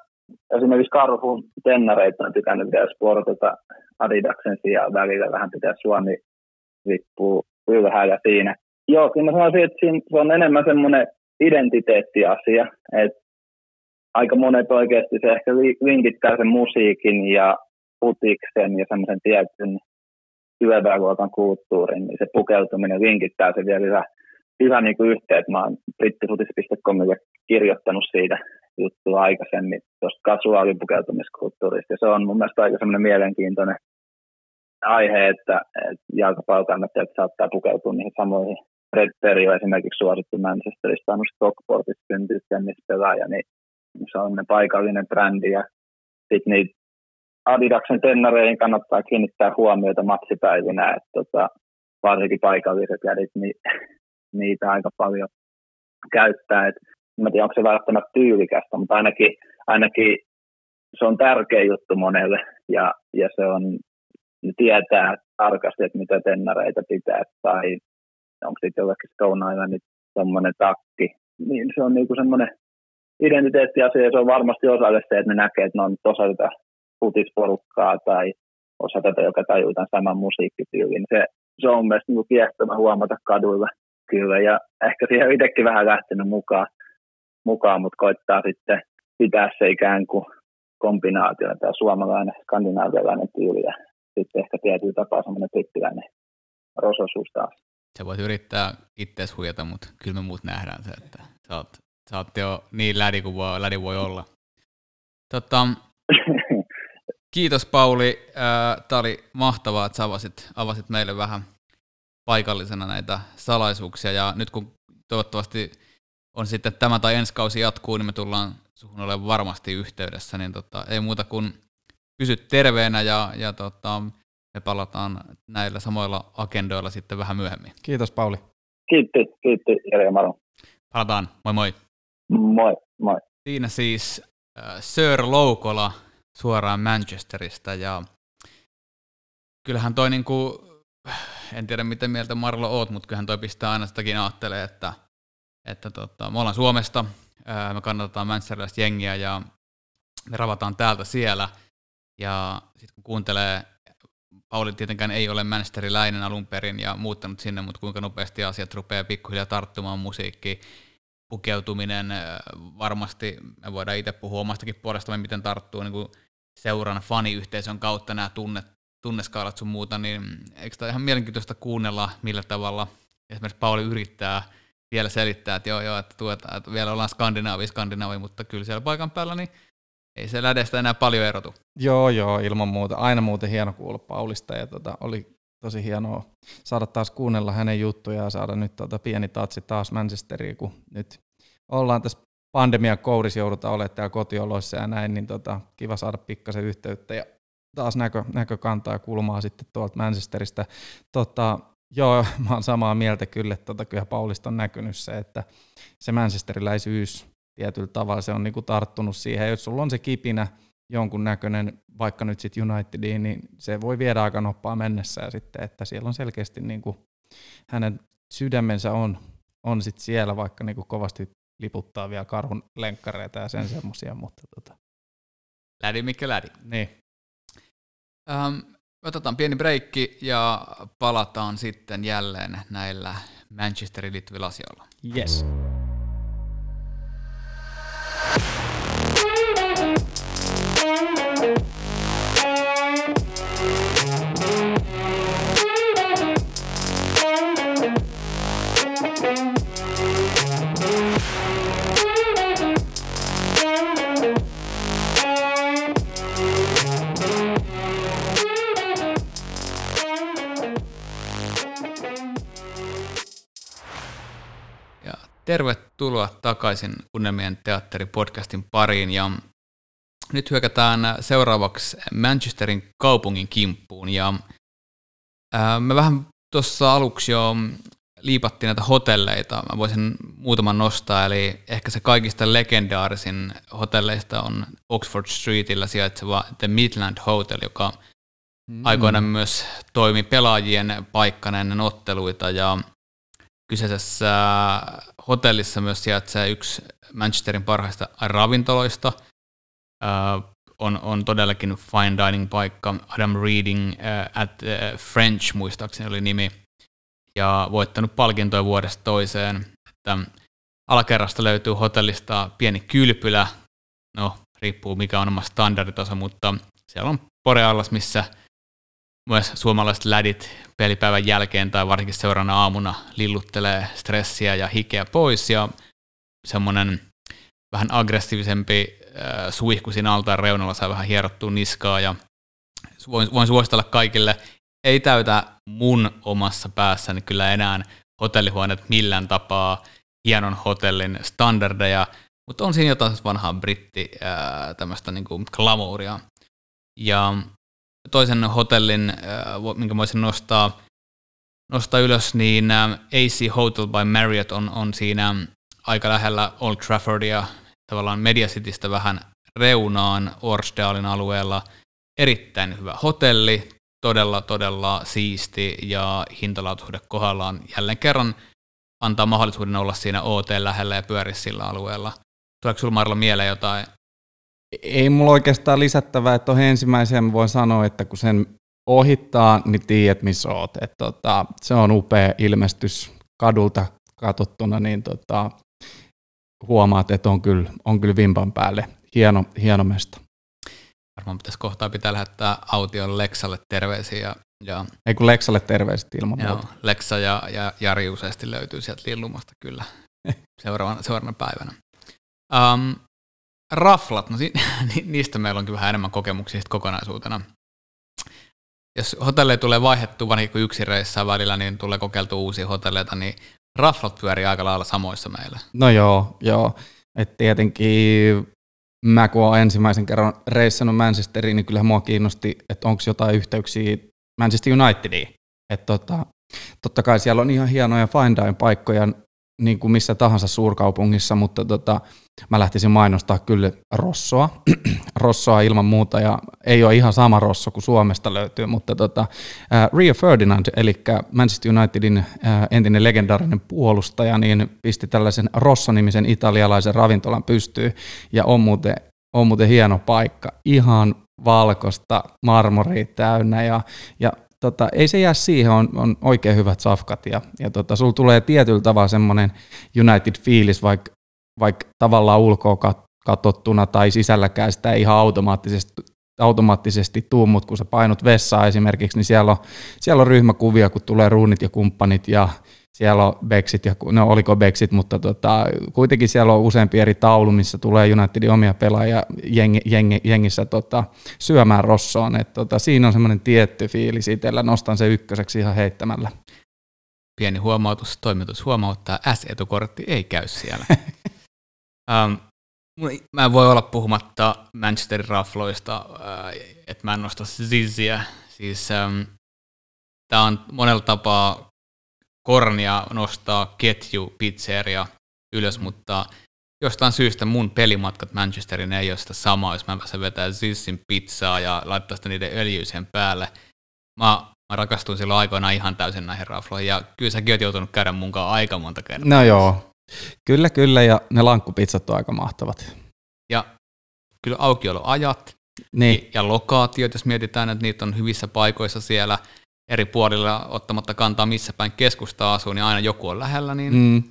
esimerkiksi Karhun tennareita on tykännyt vielä sportata Adidaksen sijaan välillä vähän pitää Suomi riippuu ylhäällä siinä. Joo, kyllä mä sanoisin, että siinä, se on enemmän semmoinen identiteettiasia, että aika monet oikeasti se ehkä linkittää sen musiikin ja putiksen ja semmoisen tietyn työväenluokan kulttuurin, niin se pukeutuminen linkittää se vielä hyvä, hyvä niin kuin yhteen. Mä oon brittifutis.comille kirjoittanut siitä juttua aikaisemmin tuosta kasuaalipukeutumiskulttuurista. Ja se on mun mielestä aika semmoinen mielenkiintoinen aihe, että, että jalkapallokannattajat saattaa pukeutua niihin samoihin. Fred Perry on esimerkiksi suosittu Manchesterista, on Stockportissa syntynyt tennispelaaja, niin se on paikallinen brändi ja sitten niitä Adidaksen tennareihin kannattaa kiinnittää huomiota matsipäivinä, että tota, varsinkin paikalliset jädit, niin niitä aika paljon käyttää. Et en tiedä, onko se välttämättä tyylikästä, mutta ainakin, ainakin se on tärkeä juttu monelle ja, ja se on, tietää, tarkasti, että mitä tennareita pitää, tai onko sitten jollekin Stone Islandit semmoinen takki, niin se on niinku semmoinen identiteettiasia, ja se on varmasti osalle se, että ne näkee, että ne on osa tätä futisporukkaa tai osa tätä, joka tajuu tämän saman musiikkityylin. Se, se on mielestäni niinku kiehtova huomata kaduilla kyllä, ja ehkä siihen itsekin vähän lähtenyt mukaan, mukaan mutta koittaa sitten pitää se ikään kuin kombinaationa, tämä suomalainen, skandinaavialainen tyyli ja sitten ehkä tietyllä tapaa semmoinen brittiläinen rososuus taas. Sä voit yrittää itseäsi huijata, mutta kyllä me muut nähdään se, että sä oot, sä oot jo niin lädi kuin voi, lädi voi olla. Tota, kiitos Pauli, tämä oli mahtavaa, että sä avasit, avasit meille vähän paikallisena näitä salaisuuksia. Ja nyt kun toivottavasti on sitten tämä tai ensi kausi jatkuu, niin me tullaan suhun olemaan varmasti yhteydessä, niin tota, ei muuta kuin pysy terveenä ja, ja tota, me palataan näillä samoilla agendoilla sitten vähän myöhemmin. Kiitos Pauli. Kiitti, kiitti Jere Maro. Palataan, moi moi. Moi, moi. Siinä siis äh, Sir Loukola suoraan Manchesterista ja kyllähän toi niinku, en tiedä miten mieltä Marlo oot, mutta kyllähän toi pistää aina sitäkin ajattelee, että, että tota, me ollaan Suomesta, me kannatetaan manchesterilaista jengiä ja me ravataan täältä siellä. Ja sitten kun kuuntelee, Pauli tietenkään ei ole Manchesteriläinen alun perin ja muuttanut sinne, mutta kuinka nopeasti asiat rupeaa pikkuhiljaa tarttumaan musiikkiin, pukeutuminen, varmasti me voidaan itse puhua omastakin puolestamme, miten tarttuu niin kuin seuran faniyhteisön kautta nämä tunnet, tunneskaalat sun muuta, niin eikö tämä ihan mielenkiintoista kuunnella, millä tavalla esimerkiksi Pauli yrittää vielä selittää, että joo, joo, että, tuota, että vielä ollaan skandinaavi, skandinaavi, mutta kyllä siellä paikan päällä, niin ei se lädestä enää paljon erotu. Joo, joo, ilman muuta. Aina muuten hieno kuulla Paulista ja tota, oli tosi hienoa saada taas kuunnella hänen juttujaan ja saada nyt tota pieni tatsi taas Manchesteriin, kun nyt ollaan tässä pandemian kourissa joudutaan olemaan täällä kotioloissa ja näin, niin tota, kiva saada pikkasen yhteyttä ja taas näkö, näkökantaa ja kulmaa sitten tuolta Manchesterista. Tota, Joo, mä oon samaa mieltä kyllä, että tota, kyllä Paulista on näkynyt se, että se Manchesteriläisyys tietyllä tavalla se on niinku tarttunut siihen. Jos sulla on se kipinä jonkun näköinen, vaikka nyt sitten Unitediin, niin se voi viedä aika noppaa mennessä ja sitten, että siellä on selkeästi niinku, hänen sydämensä on, on sit siellä, vaikka niinku kovasti liputtaa vielä karhun lenkkareita ja sen semmoisia, mutta tota. Lädi mikä lädi. Niin. Um, Otetaan pieni breikki ja palataan sitten jälleen näillä Manchesterin liittyvillä asioilla. Yes. Tervetuloa takaisin Unelmien teatteripodcastin pariin ja nyt hyökätään seuraavaksi Manchesterin kaupungin kimppuun. Ja ää, me vähän tuossa aluksi jo liipattiin näitä hotelleita, mä voisin muutaman nostaa, eli ehkä se kaikista legendaarisin hotelleista on Oxford Streetillä sijaitseva The Midland Hotel, joka mm. aikoinaan myös toimi pelaajien paikkana ennen otteluita. Ja Kyseisessä hotellissa myös sijaitsee yksi Manchesterin parhaista ravintoloista. on, on todellakin fine dining paikka. Adam Reading at French muistaakseni oli nimi. Ja voittanut palkintoja vuodesta toiseen. Että alakerrasta löytyy hotellista pieni kylpylä. No, riippuu mikä on oma standarditaso, mutta siellä on poreallas, missä – myös suomalaiset lädit pelipäivän jälkeen tai varsinkin seuraavana aamuna lilluttelee stressiä ja hikeä pois ja semmoinen vähän aggressiivisempi äh, suihku siinä altaan reunalla saa vähän hierottua niskaa ja voin, voin suositella kaikille, ei täytä mun omassa päässäni kyllä enää hotellihuoneet millään tapaa hienon hotellin standardeja, mutta on siinä jotain vanhaa britti ää, tämmöistä niinku glamouria. Ja toisen hotellin, äh, minkä voisin nostaa, nostaa ylös, niin äh, AC Hotel by Marriott on, on siinä aika lähellä Old Traffordia, tavallaan Media Citystä vähän reunaan Orsdalin alueella. Erittäin hyvä hotelli, todella, todella siisti ja hintalaatuisuuden kohdallaan jälleen kerran antaa mahdollisuuden olla siinä OT lähellä ja pyöriä sillä alueella. Tuleeko sinulla Marlo mieleen jotain? Ei mulla oikeastaan lisättävää, että tuohon ensimmäiseen voin sanoa, että kun sen ohittaa, niin tiedät missä oot. Että tota, se on upea ilmestys kadulta katsottuna, niin tota, huomaat, että on kyllä, on kyllä vimpan päälle hieno, hieno mesta. Varmaan pitäisi kohtaa pitää lähettää Aution Lexalle terveisiä. Ja, ja Ei kun Lexalle terveiset ilman joo, muuta. Lexa ja, ja Jari useasti löytyy sieltä Lillumasta kyllä seuraavana, seuraavana päivänä. Um, raflat, no si- niistä meillä on kyllä vähän enemmän kokemuksia kokonaisuutena. Jos hotelleja tulee vaihdettu varsinkin kun yksi reissaa välillä, niin tulee kokeiltu uusia hotelleita, niin raflat pyörii aika lailla samoissa meillä. No joo, joo. Et tietenkin mä kun olen ensimmäisen kerran reissannut Manchesteriin, niin kyllähän mua kiinnosti, että onko jotain yhteyksiä Manchester Unitediin. Että tota, totta kai siellä on ihan hienoja fine paikkoja niin kuin missä tahansa suurkaupungissa, mutta tota, mä lähtisin mainostaa kyllä Rossoa. Rossoa ilman muuta, ja ei ole ihan sama Rosso kuin Suomesta löytyy, mutta tota, äh, Rio Ferdinand, eli Manchester Unitedin äh, entinen legendaarinen puolustaja, niin pisti tällaisen Rosso-nimisen italialaisen ravintolan pystyyn, ja on muuten, on muuten hieno paikka. Ihan valkoista marmoria täynnä, ja, ja tota, ei se jää siihen, on, on oikein hyvät safkat ja, ja tota, sulla tulee tietyllä tavalla semmoinen United-fiilis, vaikka vaik tavallaan ulkoa katsottuna tai sisälläkään sitä ei ihan automaattisesti, automaattisesti tuu, mutta kun sä painut vessaa esimerkiksi, niin siellä on, siellä on ryhmäkuvia, kun tulee ruunit ja kumppanit ja siellä on Bexit, ja, no oliko Bexit, mutta tota, kuitenkin siellä on useampi eri taulu, missä tulee Unitedin omia pelaajia jengi, jengi, jengissä tota, syömään rossoon. Et, tota, siinä on semmoinen tietty fiilis itsellä, nostan se ykköseksi ihan heittämällä. Pieni huomautus, toimitus huomauttaa, S-etukortti ei käy siellä. um, mä en voi olla puhumatta Manchesterin rafloista, uh, että mä en nosta Zizziä. Siis, um, Tämä on monella tapaa kornia nostaa ketju pizzeria ylös, mutta jostain syystä mun pelimatkat Manchesterin ei ole sitä samaa, jos mä pääsen vetää Zizzin pizzaa ja laittaa sitä niiden öljyisen päälle. Mä, mä rakastuin silloin aikoinaan ihan täysin näihin rafloihin, ja kyllä säkin oot joutunut käydä munkaan aika monta kertaa. No joo, kyllä kyllä, ja ne lankkupizzat on aika mahtavat. Ja kyllä aukioloajat niin. ja lokaatiot, jos mietitään, että niitä on hyvissä paikoissa siellä – eri puolilla ottamatta kantaa missä päin keskusta asuu, niin aina joku on lähellä, niin mm.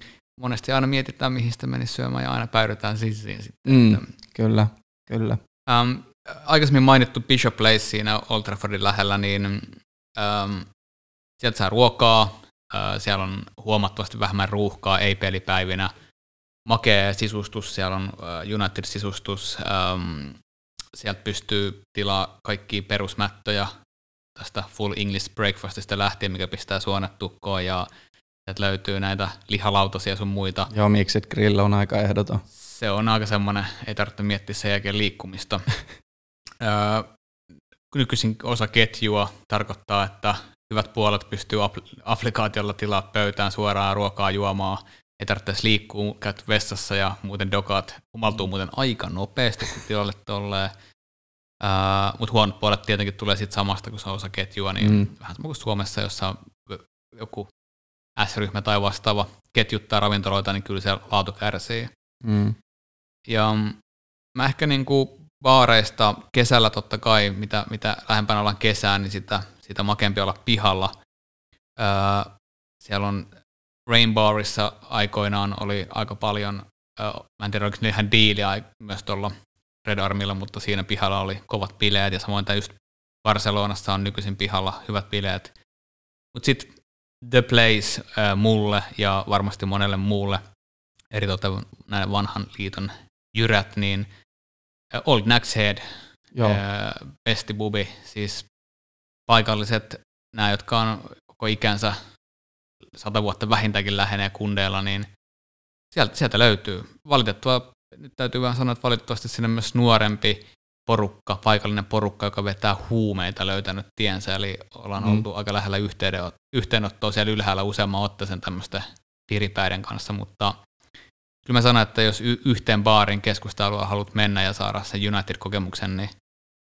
monesti aina mietitään, mihin sitä menisi syömään ja aina päädytään sissiin sitten. Mm, kyllä, kyllä. Ähm, aikaisemmin mainittu Bishop Place siinä Old Traffordin lähellä, niin ähm, sieltä saa ruokaa, äh, siellä on huomattavasti vähemmän ruuhkaa, ei pelipäivinä, makea sisustus, siellä on äh, United-sisustus, ähm, sieltä pystyy tilaa kaikki perusmättöjä, tästä Full English Breakfastista lähtien, mikä pistää suonet tukkoon ja sieltä löytyy näitä lihalautasia sun muita. Joo, miksi grill on aika ehdoton. Se on aika semmoinen, ei tarvitse miettiä sen jälkeen liikkumista. öö, nykyisin osa ketjua tarkoittaa, että hyvät puolet pystyy applikaatiolla tilaa pöytään suoraan ruokaa juomaan. Ei tarvitse liikkua, käyt vessassa ja muuten dokaat humaltuu muuten aika nopeasti, kun tilalle tolleen. Uh, Mutta huonot puolet tietenkin tulee siitä samasta, kun se on osa ketjua, niin mm. vähän sama kuin Suomessa, jossa on joku S-ryhmä tai vastaava ketjuttaa ravintoloita, niin kyllä se laatu kärsii. Mm. Ja mm, mä ehkä niin kuin baareista kesällä totta kai, mitä, mitä lähempänä ollaan kesään, niin sitä, sitä makempi olla pihalla. Uh, siellä on Rainbarissa aikoinaan oli aika paljon, uh, mä en tiedä, oliko ne ihan diili myös tuolla Red Armilla, mutta siinä pihalla oli kovat bileet ja samoin tämä just Barcelonassa on nykyisin pihalla hyvät bileet. Mutta sitten The Place äh, mulle ja varmasti monelle muulle, eri tuota, näiden vanhan liiton jyrät, niin äh, Old Nags Head, Joo. Äh, Besti Bubi, siis paikalliset, nämä, jotka on koko ikänsä sata vuotta vähintäänkin lähenee kundeilla, niin sieltä, sieltä löytyy. Valitettava nyt täytyy vähän sanoa, että valitettavasti sinne myös nuorempi porukka, paikallinen porukka, joka vetää huumeita löytänyt tiensä, eli ollaan mm. oltu aika lähellä yhteenottoa siellä ylhäällä useamman otteeseen tämmöisten piiripäiden kanssa, mutta kyllä mä sanon, että jos y- yhteen baarin keskustelua haluat mennä ja saada sen United-kokemuksen, niin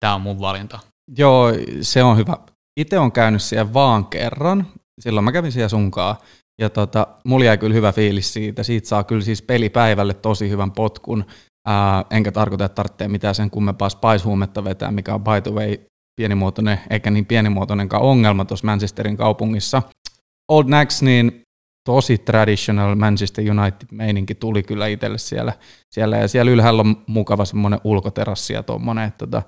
tämä on mun valinta. Joo, se on hyvä, itse on käynyt siellä vaan kerran, silloin mä kävin siellä sunkaa, ja tota, mulla jäi kyllä hyvä fiilis siitä. Siitä saa kyllä siis pelipäivälle tosi hyvän potkun. Ää, enkä tarkoita, että tarvitsee mitään sen kummempaa spice-huumetta vetää, mikä on by the way pienimuotoinen, eikä niin pienimuotoinenkaan ongelma tuossa Manchesterin kaupungissa. Old Nags, niin tosi traditional Manchester United-meininki tuli kyllä itselle siellä, siellä, ja siellä ylhäällä on mukava semmoinen ulkoterassi ja tuommoinen, tota,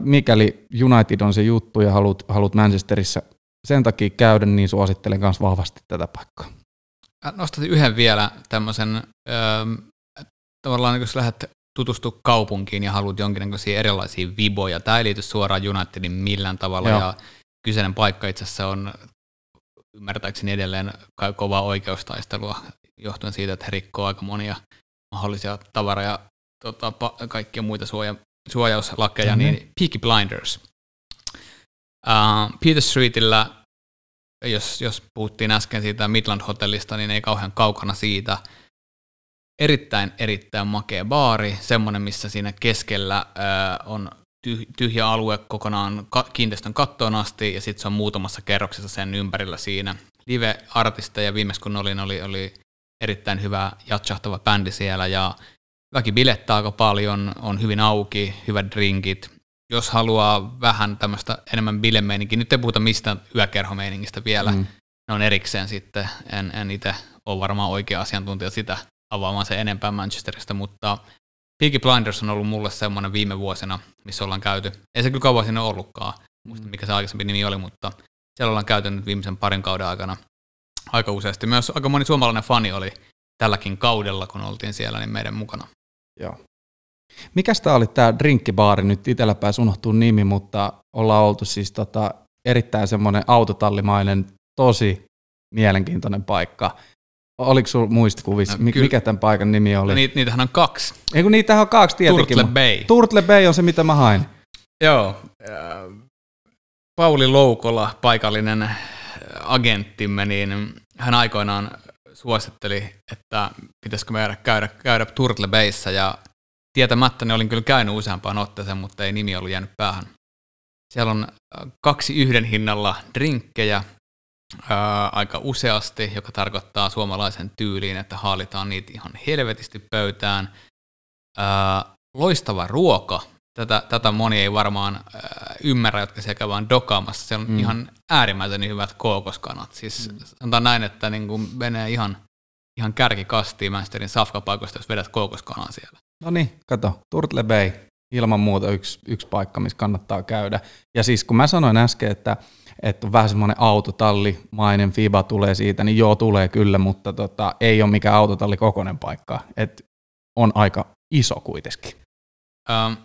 mikäli United on se juttu ja haluat, haluat Manchesterissa sen takia käydä, niin suosittelen myös vahvasti tätä paikkaa. Nostat yhden vielä tämmöisen, öö, tavallaan jos lähdet tutustua kaupunkiin ja haluat jonkinnäköisiä erilaisia viboja. Tämä ei liity suoraan Unitedin millään tavalla Joo. ja kyseinen paikka itse asiassa on ymmärtääkseni edelleen kovaa oikeustaistelua johtuen siitä, että he rikkoo aika monia mahdollisia tavara- ja tota, pa- kaikkia muita suoja- suojauslakeja, mm-hmm. niin Peaky Blinders. Uh, Peter Streetillä, jos, jos puhuttiin äsken siitä Midland-hotellista, niin ei kauhean kaukana siitä. Erittäin, erittäin makea baari, semmoinen, missä siinä keskellä uh, on tyhjä alue kokonaan kiinteistön kattoon asti, ja sitten se on muutamassa kerroksessa sen ympärillä siinä. Live-artisteja viimeis kun olin, oli, oli erittäin hyvä jatsahtava bändi siellä, ja väki bilettää aika paljon, on hyvin auki, hyvät drinkit. Jos haluaa vähän tämmöistä enemmän bilemeininkiä, nyt ei puhuta mistään yökerhomeiningistä vielä, mm. ne on erikseen sitten, en, en itse ole varmaan oikea asiantuntija sitä avaamaan se enempää Manchesterista, mutta Peaky Blinders on ollut mulle semmoinen viime vuosina, missä ollaan käyty. Ei se kyllä kauan sinne ollutkaan, muista mikä se aikaisempi nimi oli, mutta siellä ollaan käyty nyt viimeisen parin kauden aikana aika useasti. Myös aika moni suomalainen fani oli tälläkin kaudella, kun oltiin siellä, niin meidän mukana. Joo. Mikäs tämä oli tämä drinkkibaari? Nyt itsellä pääsi unohtuu nimi, mutta ollaan oltu siis tota, erittäin semmoinen autotallimainen, tosi mielenkiintoinen paikka. Oliko sinulla muistikuvissa, no, mikä tämän paikan nimi oli? No, niitä, niitähän on kaksi. Ei kun niitähän on kaksi tietenkin. Turtle Bay. Turtle Bay on se, mitä mä hain. Joo. Pauli Loukola, paikallinen agenttimme, niin hän aikoinaan suositteli, että pitäisikö meidän käydä, käydä Turtle Bayssä ja tietämättä ne olin kyllä käynyt useampaan otteeseen, mutta ei nimi ollut jäänyt päähän. Siellä on kaksi yhden hinnalla drinkkejä, ää, aika useasti, joka tarkoittaa suomalaisen tyyliin, että haalitaan niitä ihan helvetisti pöytään. Ää, loistava ruoka. Tätä, tätä moni ei varmaan ää, ymmärrä, jotka siellä vaan dokaamassa. Se on mm. ihan äärimmäisen hyvät kookoskanat. Siis mm. sanotaan näin, että niin kuin menee ihan, ihan kärkikastiin Manchesterin safkapaikoista, jos vedät kookoskanan siellä. No niin, kato, Turtle Bay, ilman muuta yksi, yksi paikka, missä kannattaa käydä. Ja siis kun mä sanoin äsken, että että on vähän semmoinen autotallimainen FIBA tulee siitä, niin joo, tulee kyllä, mutta tota, ei ole mikään autotalli kokoinen paikka. Et on aika iso kuitenkin. Um,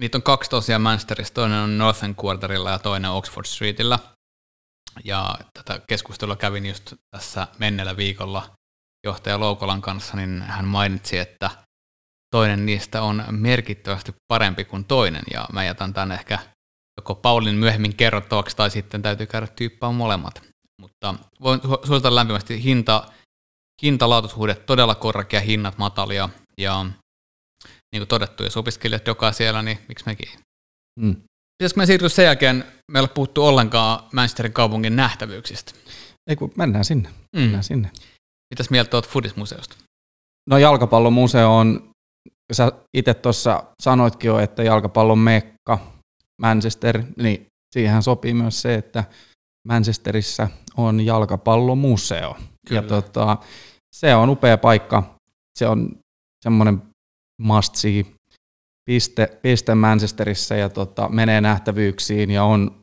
niitä on kaksi tosiaan Manchesterissa, toinen on Northern Quarterilla ja toinen Oxford Streetillä. Ja tätä keskustelua kävin just tässä menneellä viikolla johtaja Loukolan kanssa, niin hän mainitsi, että toinen niistä on merkittävästi parempi kuin toinen, ja mä jätän tämän ehkä joko Paulin myöhemmin kerrottavaksi tai sitten täytyy käydä tyyppää molemmat. Mutta voin suositella lämpimästi hinta, hintalaatuisuudet todella korkea, hinnat matalia ja niin kuin todettu, jos opiskelijat joka siellä, niin miksi mekin? Mm. Pitäisikö me siirtyä sen jälkeen, me ei puhuttu ollenkaan Manchesterin kaupungin nähtävyyksistä. Ei kun mennään sinne. Mm. Mennään sinne. Mitäs mieltä olet Fudismuseosta? No jalkapallomuseo on, sä itse tuossa sanoitkin jo, että jalkapallon mekka, Manchester, niin siihen sopii myös se, että Manchesterissa on jalkapallomuseo. Kyllä. Ja tota, se on upea paikka. Se on semmoinen must see piste, piste Manchesterissa ja tota, menee nähtävyyksiin ja on,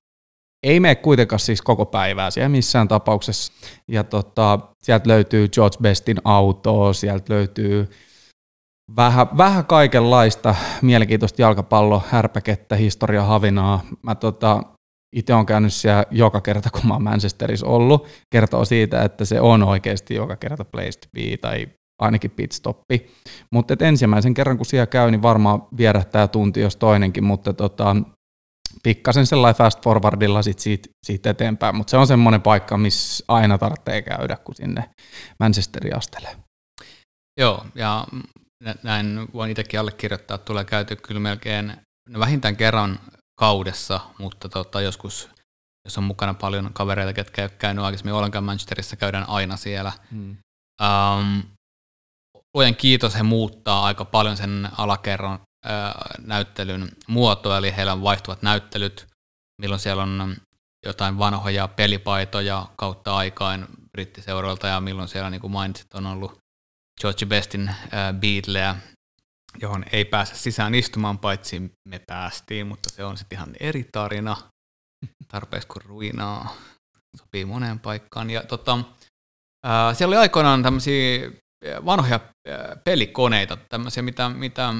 ei mene kuitenkaan siis koko päivää siellä missään tapauksessa. Ja tota, sieltä löytyy George Bestin auto, sieltä löytyy vähän, vähän kaikenlaista mielenkiintoista jalkapallo, härpäkettä, historia, havinaa. Mä tota, itse on käynyt siellä joka kerta, kun mä oon Manchesterissa ollut. Kertoo siitä, että se on oikeasti joka kerta place to be tai ainakin pitstoppi. Mutta ensimmäisen kerran, kun siellä käy, niin varmaan vierähtää tunti, jos toinenkin, mutta tota, pikkasen sellainen fast forwardilla sit siitä, siitä eteenpäin, mutta se on semmoinen paikka, missä aina tarvitsee käydä, kun sinne Manchesterin astelee. Joo, ja näin voin itsekin allekirjoittaa, että tulee käyty kyllä melkein no vähintään kerran kaudessa, mutta tota, joskus, jos on mukana paljon kavereita, ketkä ei ole käynyt aikaisemmin ollenkaan Manchesterissa, käydään aina siellä. Mm. Um, luojan kiitos, he muuttaa aika paljon sen alakerran äh, näyttelyn muotoa, eli heillä on vaihtuvat näyttelyt, milloin siellä on jotain vanhoja pelipaitoja kautta aikain brittiseuroilta, ja milloin siellä, niin kuin mainitsit, on ollut George Bestin äh, Beatleä, johon ei pääse sisään istumaan, paitsi me päästiin, mutta se on sitten ihan eri tarina, tarpeeksi kuin ruinaa, sopii moneen paikkaan. Ja tota, ää, siellä oli aikoinaan tämmöisiä vanhoja pelikoneita, tämmöisiä mitä, mitä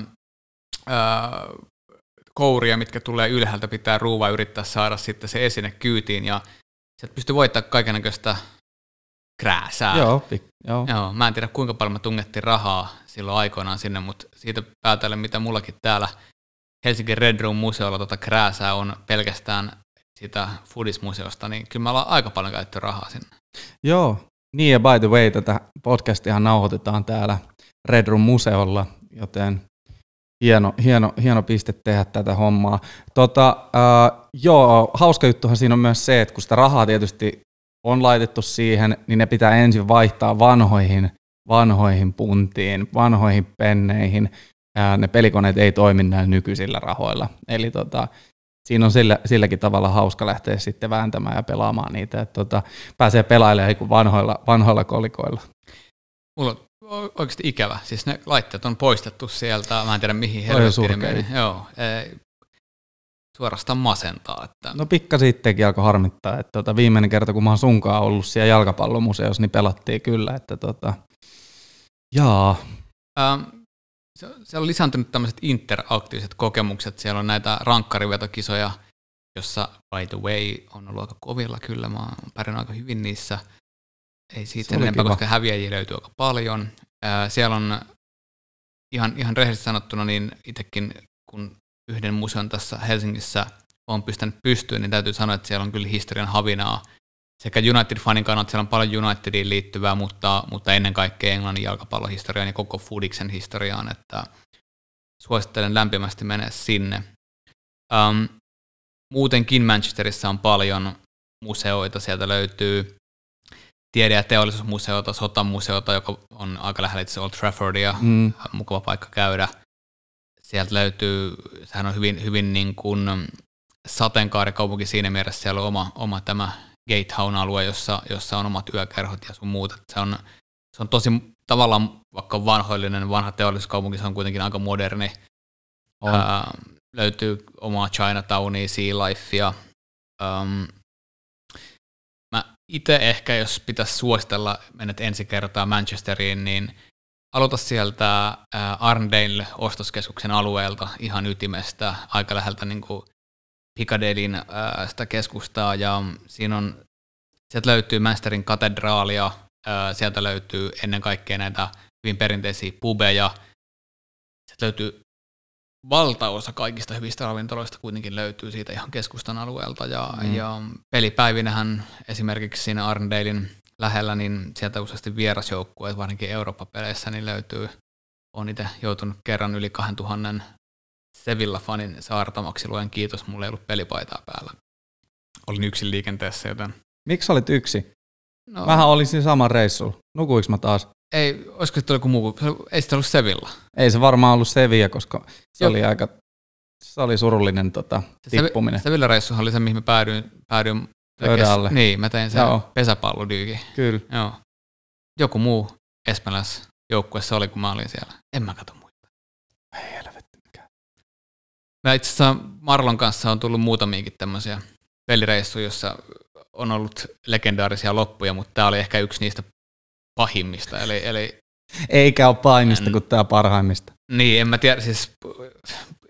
ää, kouria, mitkä tulee ylhäältä, pitää ruuva yrittää saada sitten se esine kyytiin, ja sieltä pystyy voittamaan kaikenlaista krääsää. Joo, pik- joo. Joo, mä en tiedä kuinka paljon mä tungettiin rahaa silloin aikoinaan sinne, mutta siitä päätellen, mitä mullakin täällä Helsingin Red Room museolla tota krääsää on pelkästään sitä Foodis-museosta, niin kyllä me ollaan aika paljon käytetty rahaa sinne. Joo, niin ja by the way, tätä podcastihan nauhoitetaan täällä Red Room museolla, joten hieno, hieno, hieno piste tehdä tätä hommaa. Tota, äh, joo, hauska juttuhan siinä on myös se, että kun sitä rahaa tietysti on laitettu siihen, niin ne pitää ensin vaihtaa vanhoihin, vanhoihin puntiin, vanhoihin penneihin. Ää, ne pelikoneet ei toimi näillä nykyisillä rahoilla. Eli tota, siinä on sillä, silläkin tavalla hauska lähteä sitten vääntämään ja pelaamaan niitä, että tota, pääsee pelailemaan vanhoilla, vanhoilla kolikoilla. Mulla on oikeasti ikävä. Siis ne laitteet on poistettu sieltä, mä en tiedä mihin helvettiin. Joo, suorastaan masentaa. Että... No pikka sittenkin alkoi harmittaa, että tota, viimeinen kerta kun mä oon sunkaan ollut siellä jalkapallomuseossa, niin pelattiin kyllä, että tota, jaa. Ähm, siellä on lisääntynyt tämmöiset interaktiiviset kokemukset, siellä on näitä rankkarivetokisoja, jossa by the way on ollut aika kovilla kyllä, mä oon pärjännyt aika hyvin niissä, ei siitä enempää, koska häviäjiä löytyy aika paljon. Äh, siellä on ihan, ihan rehellisesti sanottuna, niin itsekin kun yhden museon tässä Helsingissä on pystynyt pystyyn, niin täytyy sanoa, että siellä on kyllä historian havinaa. Sekä United-fanin kannalta siellä on paljon Unitediin liittyvää, mutta, mutta ennen kaikkea Englannin jalkapallohistoriaan ja koko Foodiksen historiaan, että suosittelen lämpimästi mennä sinne. Um, muutenkin Manchesterissa on paljon museoita, sieltä löytyy tiede- ja teollisuusmuseota, sotamuseota, joka on aika lähellä itse Old Traffordia, mm. mukava paikka käydä – sieltä löytyy, sehän on hyvin, hyvin niin kuin sateenkaarikaupunki siinä mielessä, siellä on oma, oma tämä Gatetown-alue, jossa, jossa on omat yökerhot ja sun muuta. Se on, se on tosi tavallaan, vaikka vanhoillinen vanha teollisuuskaupunki, se on kuitenkin aika moderni. On. Ää, löytyy omaa Chinatownia, Sea Lifea. Um, mä itse ehkä, jos pitäisi suositella, menet ensi kertaa Manchesteriin, niin Aloita sieltä Arndale-ostoskeskuksen alueelta ihan ytimestä, aika läheltä niin kuin Piccadillyn sitä keskustaa, ja siinä on, sieltä löytyy Manchesterin katedraalia, sieltä löytyy ennen kaikkea näitä hyvin perinteisiä pubeja, sieltä löytyy valtaosa kaikista hyvistä ravintoloista kuitenkin löytyy siitä ihan keskustan alueelta, ja, mm. ja pelipäivinähän esimerkiksi siinä Arndalein lähellä, niin sieltä useasti vierasjoukkueet, varsinkin Eurooppa-peleissä, niin löytyy. Olen itse joutunut kerran yli 2000 Sevilla-fanin saartamaksi. Luen kiitos, mulla ei ollut pelipaitaa päällä. Olin yksin liikenteessä, joten... Miksi olit yksi? No, Vähän olin siinä saman reissulla. Nukuinko mä taas? Ei, olisiko se joku muu? Ei sitä ollut Sevilla. Ei se varmaan ollut Sevilla, koska se Joo. oli aika se oli surullinen tota, tippuminen. Sevilla-reissuhan oli se, mihin mä päädyin, päädyin Pöydän alle. Niin, mä tein sen Joo. pesäpallodyykin. Kyllä. Joo. Joku muu espanjalais joukkueessa oli, kun mä olin siellä. En mä kato muita. Ei helvetti mikä. Mä itse asiassa Marlon kanssa on tullut muutamiakin tämmöisiä pelireissuja, jossa on ollut legendaarisia loppuja, mutta tämä oli ehkä yksi niistä pahimmista. Eli, eli Eikä ole pahimmista kuin tämä parhaimmista. Niin, en mä tiedä, siis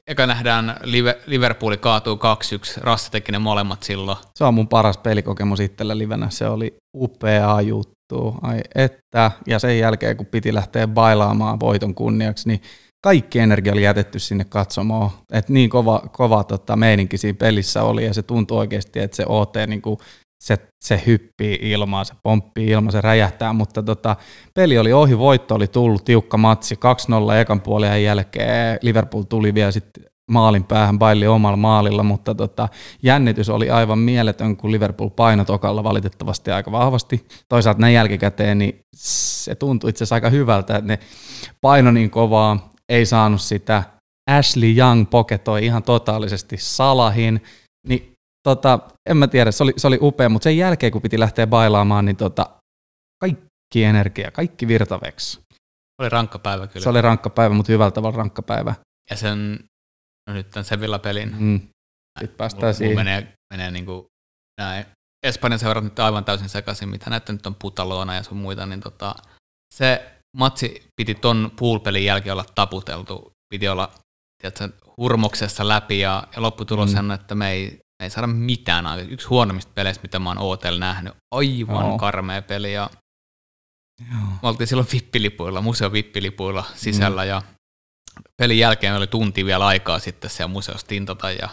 eka nähdään Liverpooli kaatuu 2-1, Rassi teki ne molemmat silloin. Se on mun paras pelikokemus itsellä livenä, se oli upea juttu, ai että, ja sen jälkeen kun piti lähteä bailaamaan voiton kunniaksi, niin kaikki energia oli jätetty sinne katsomaan, että niin kova, kova tota, meininki siinä pelissä oli, ja se tuntui oikeasti, että se OT niin kuin se, se hyppii ilmaa, se pomppii ilmaa, se räjähtää, mutta tota, peli oli ohi, voitto oli tullut, tiukka matsi, 2-0 ekan puolen jälkeen, Liverpool tuli vielä sitten maalin päähän baili omalla maalilla, mutta tota, jännitys oli aivan mieletön, kun Liverpool paino tokalla valitettavasti aika vahvasti. Toisaalta näin jälkikäteen, niin se tuntui itse asiassa aika hyvältä, että ne paino niin kovaa, ei saanut sitä. Ashley Young poketoi ihan totaalisesti Salahin, niin tota, en mä tiedä, se oli, se oli upea, mutta sen jälkeen kun piti lähteä bailaamaan, niin tota, kaikki energia, kaikki virtaveksi. Oli rankka päivä kyllä. Se oli rankka päivä, mutta hyvällä tavalla rankka päivä. Ja sen, no nyt tämän Sevilla-pelin. Mm. Sitten päästään siihen. menee, menee niin kuin näin. Espanjan seurat nyt aivan täysin sekaisin, mitä näette nyt on Putalona ja sun muita, niin tota, se matsi piti ton poolpelin jälkeen olla taputeltu, piti olla tiedätkö, hurmoksessa läpi ja, ja lopputulos mm. on, että me ei, ei saada mitään aikaa. Yksi huonommista peleistä, mitä mä oon OTL nähnyt. Aivan Joo. karmea peli ja Joo. me oltiin silloin vippilipuilla, museo vippilipuilla sisällä mm. ja pelin jälkeen oli tunti vielä aikaa sitten siellä museossa tintata ja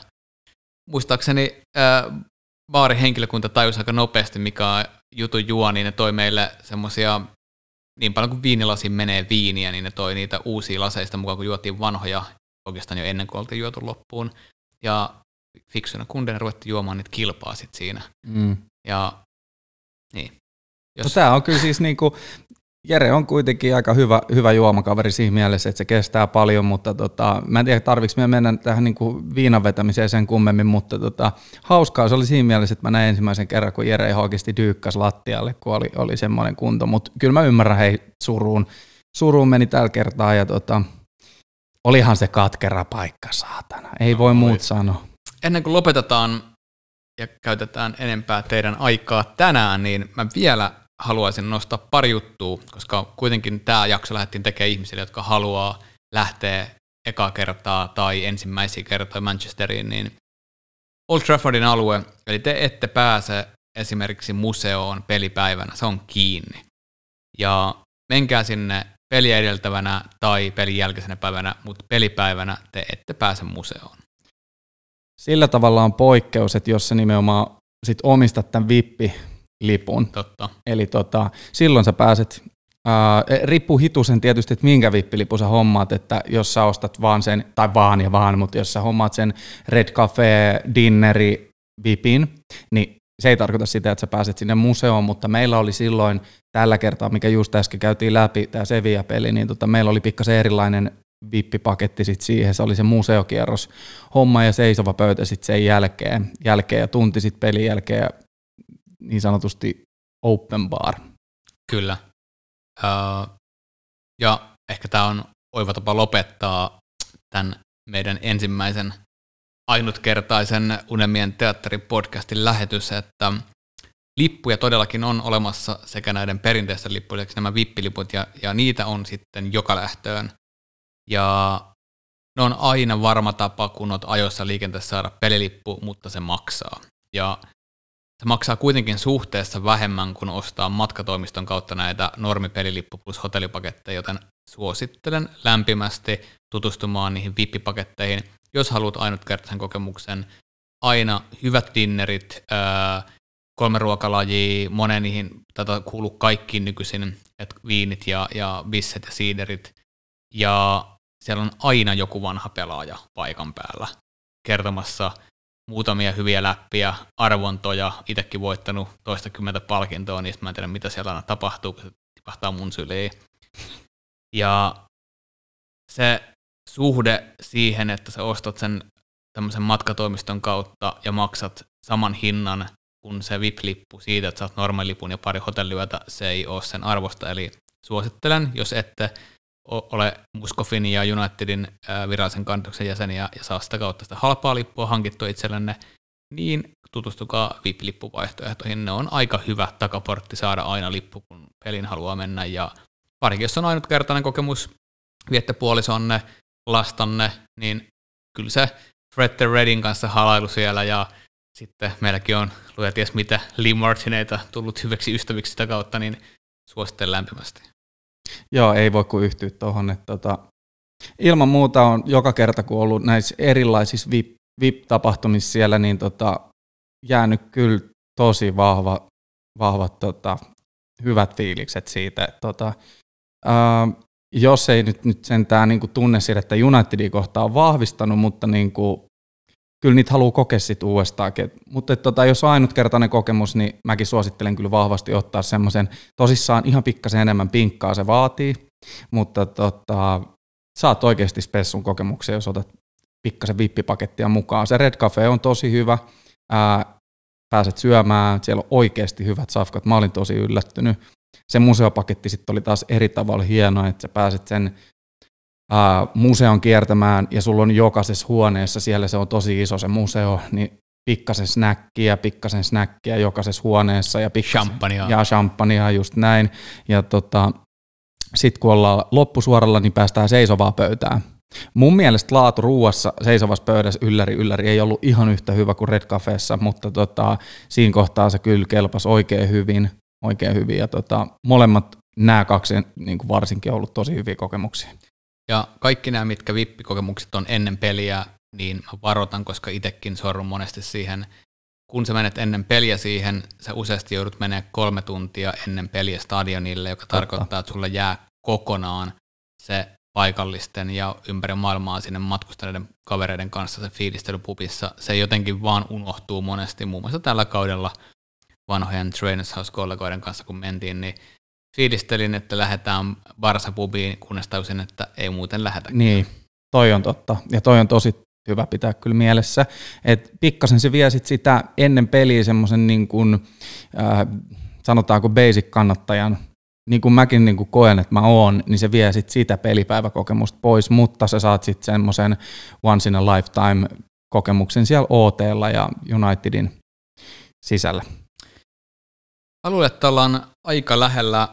muistaakseni ää, baarin henkilökunta tajusi aika nopeasti, mikä on jutun juo, niin ne toi meille semmoisia, niin paljon kuin viinilasiin menee viiniä, niin ne toi niitä uusia laseista mukaan, kun juotiin vanhoja oikeastaan jo ennen kuin oltiin juotu loppuun. Ja fiksuna kundena ruvettiin juomaan niitä kilpaa sit siinä. Mm. Ja niin. Jos... No, tämä on kyllä siis niinku, Jere on kuitenkin aika hyvä, hyvä juomakaveri siinä mielessä, että se kestää paljon, mutta tota, mä en tiedä, tarvitsen me mennä tähän niin kuin viinan vetämiseen sen kummemmin, mutta tota, hauskaa se oli siinä mielessä, että mä näin ensimmäisen kerran, kun Jere ihan oikeasti dyykkäsi lattialle, kun oli, oli semmoinen kunto, mutta kyllä mä ymmärrän hei suruun, suruun meni tällä kertaa ja tota, olihan se katkera paikka, saatana, ei no, voi muut sanoa. Ennen kuin lopetetaan ja käytetään enempää teidän aikaa tänään, niin mä vielä haluaisin nostaa pari juttua, koska kuitenkin tämä jakso lähdettiin tekemään ihmisille, jotka haluaa lähteä ekaa kertaa tai ensimmäisiä kertoja Manchesteriin, niin Old Traffordin alue, eli te ette pääse esimerkiksi museoon pelipäivänä, se on kiinni. Ja menkää sinne peliä edeltävänä tai pelin jälkeisenä päivänä, mutta pelipäivänä te ette pääse museoon. Sillä tavalla on poikkeus, että jos sä nimenomaan sit omistat tämän vippi lipun. Totta. Eli tota, silloin sä pääset, ää, riippuu hitusen tietysti, että minkä vippilipun sä hommaat, että jos sä ostat vaan sen, tai vaan ja vaan, mutta jos sä hommaat sen Red Cafe Dinneri vipin, niin se ei tarkoita sitä, että sä pääset sinne museoon, mutta meillä oli silloin tällä kertaa, mikä just äsken käytiin läpi, tämä Sevilla-peli, niin tota, meillä oli pikkasen erilainen vippipaketti sit siihen, se oli se museokierros homma ja seisova pöytä sitten sen jälkeen, jälkeen ja tunti sitten pelin jälkeen ja niin sanotusti open bar. Kyllä. Uh, ja ehkä tämä on oiva tapa lopettaa tämän meidän ensimmäisen ainutkertaisen Unemien teatteripodcastin lähetys, että lippuja todellakin on olemassa sekä näiden perinteisten lippujen, nämä vippiliput, ja, ja niitä on sitten joka lähtöön. Ja ne on aina varma tapa, kun olet ajoissa liikenteessä saada pelilippu, mutta se maksaa. Ja se maksaa kuitenkin suhteessa vähemmän kuin ostaa matkatoimiston kautta näitä normipelilippu plus hotellipaketteja, joten suosittelen lämpimästi tutustumaan niihin VIP-paketteihin, jos haluat ainutkertaisen kokemuksen. Aina hyvät dinnerit, kolme ruokalajia, monen niihin, tätä kuuluu kaikkiin nykyisin, että viinit ja, ja bisset ja siiderit. Ja siellä on aina joku vanha pelaaja paikan päällä kertomassa muutamia hyviä läppiä, arvontoja, itsekin voittanut toistakymmentä palkintoa, niin mä en tiedä mitä siellä aina tapahtuu, kun se tipahtaa mun syliin. Ja se suhde siihen, että sä ostat sen tämmöisen matkatoimiston kautta ja maksat saman hinnan kuin se VIP-lippu siitä, että saat normaalilipun ja pari hotelliyötä, se ei ole sen arvosta. Eli suosittelen, jos ette ole Muskofin ja Unitedin virallisen kannatuksen jäseniä ja saa sitä kautta sitä halpaa lippua hankittua itsellenne, niin tutustukaa VIP-lippuvaihtoehtoihin. Ne on aika hyvä takaportti saada aina lippu, kun pelin haluaa mennä. Ja varsinkin jos on ainutkertainen kokemus, viette puolisonne, lastanne, niin kyllä se Fred the Redin kanssa halailu siellä ja sitten meilläkin on luja ties mitä Lee Martineita tullut hyväksi ystäviksi sitä kautta, niin suosittelen lämpimästi. Joo, ei voi kuin yhtyä tuohon. Tota, ilman muuta on joka kerta, kun ollut näissä erilaisissa VIP, VIP-tapahtumissa siellä, niin tota, jäänyt kyllä tosi vahva, vahvat tota, hyvät fiilikset siitä. Että, tota, ää, jos ei nyt, nyt sentään niin tunne että Unitedin kohtaa on vahvistanut, mutta niin kuin, kyllä niitä haluaa kokea sitten uudestaan. Mutta tota, jos on ainutkertainen kokemus, niin mäkin suosittelen kyllä vahvasti ottaa semmoisen, tosissaan ihan pikkasen enemmän pinkkaa se vaatii, mutta tota, saat oikeasti spessun kokemuksia, jos otat pikkasen vippipakettia mukaan. Se Red Cafe on tosi hyvä, ää, pääset syömään, siellä on oikeasti hyvät safkat, mä olin tosi yllättynyt. Se museopaketti sitten oli taas eri tavalla hieno, että sä pääset sen ää, museon kiertämään ja sulla on jokaisessa huoneessa, siellä se on tosi iso se museo, niin pikkasen snäkkiä, pikkasen snäkkiä jokaisessa huoneessa ja pikkasen, champagnea. Ja champagnea, just näin. Ja tota, sitten kun ollaan loppusuoralla, niin päästään seisovaa pöytään. Mun mielestä laatu ruuassa seisovassa pöydässä ylläri ylläri ei ollut ihan yhtä hyvä kuin Red Cafeessa, mutta tota, siinä kohtaa se kyllä kelpasi oikein hyvin, oikein hyvin ja tota, molemmat nämä kaksi niin kuin varsinkin on ollut tosi hyviä kokemuksia. Ja kaikki nämä, mitkä vippikokemukset on ennen peliä, niin mä varoitan, koska itsekin sorrun monesti siihen, kun sä menet ennen peliä siihen, sä useasti joudut menemään kolme tuntia ennen peliä stadionille, joka Totta. tarkoittaa, että sulla jää kokonaan se paikallisten ja ympäri maailmaa sinne matkustaneiden kavereiden kanssa se fiilistelypupissa. Se jotenkin vaan unohtuu monesti, muun muassa tällä kaudella vanhojen Trainers House-kollegoiden kanssa, kun mentiin, niin fiilistelin, että lähdetään Barsa-pubiin, kunnes täysin, että ei muuten lähetä. Niin, toi on totta. Ja toi on tosi hyvä pitää kyllä mielessä. Et pikkasen se vie sit sitä ennen peliä semmoisen niin kuin, äh, sanotaanko basic-kannattajan niin kuin mäkin niin kuin koen, että mä oon, niin se vie sit sitä pelipäiväkokemusta pois, mutta sä saat sitten semmoisen once in a lifetime kokemuksen siellä OTlla ja Unitedin sisällä. Mä luulen, että ollaan aika lähellä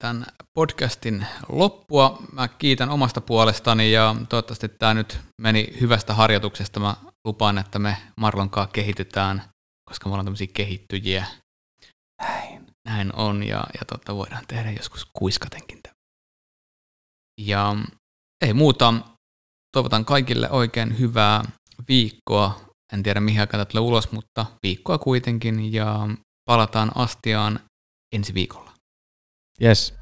tämän podcastin loppua. Mä kiitän omasta puolestani ja toivottavasti tämä nyt meni hyvästä harjoituksesta. Mä lupaan, että me Marlonkaan kehitytään, koska me ollaan tämmöisiä kehittyjiä. Näin. Näin on ja, ja totta, voidaan tehdä joskus kuiskatenkin. Ja ei muuta. Toivotan kaikille oikein hyvää viikkoa. En tiedä mihin aikaan tulee ulos, mutta viikkoa kuitenkin ja palataan astiaan ensi viikolla. Yes.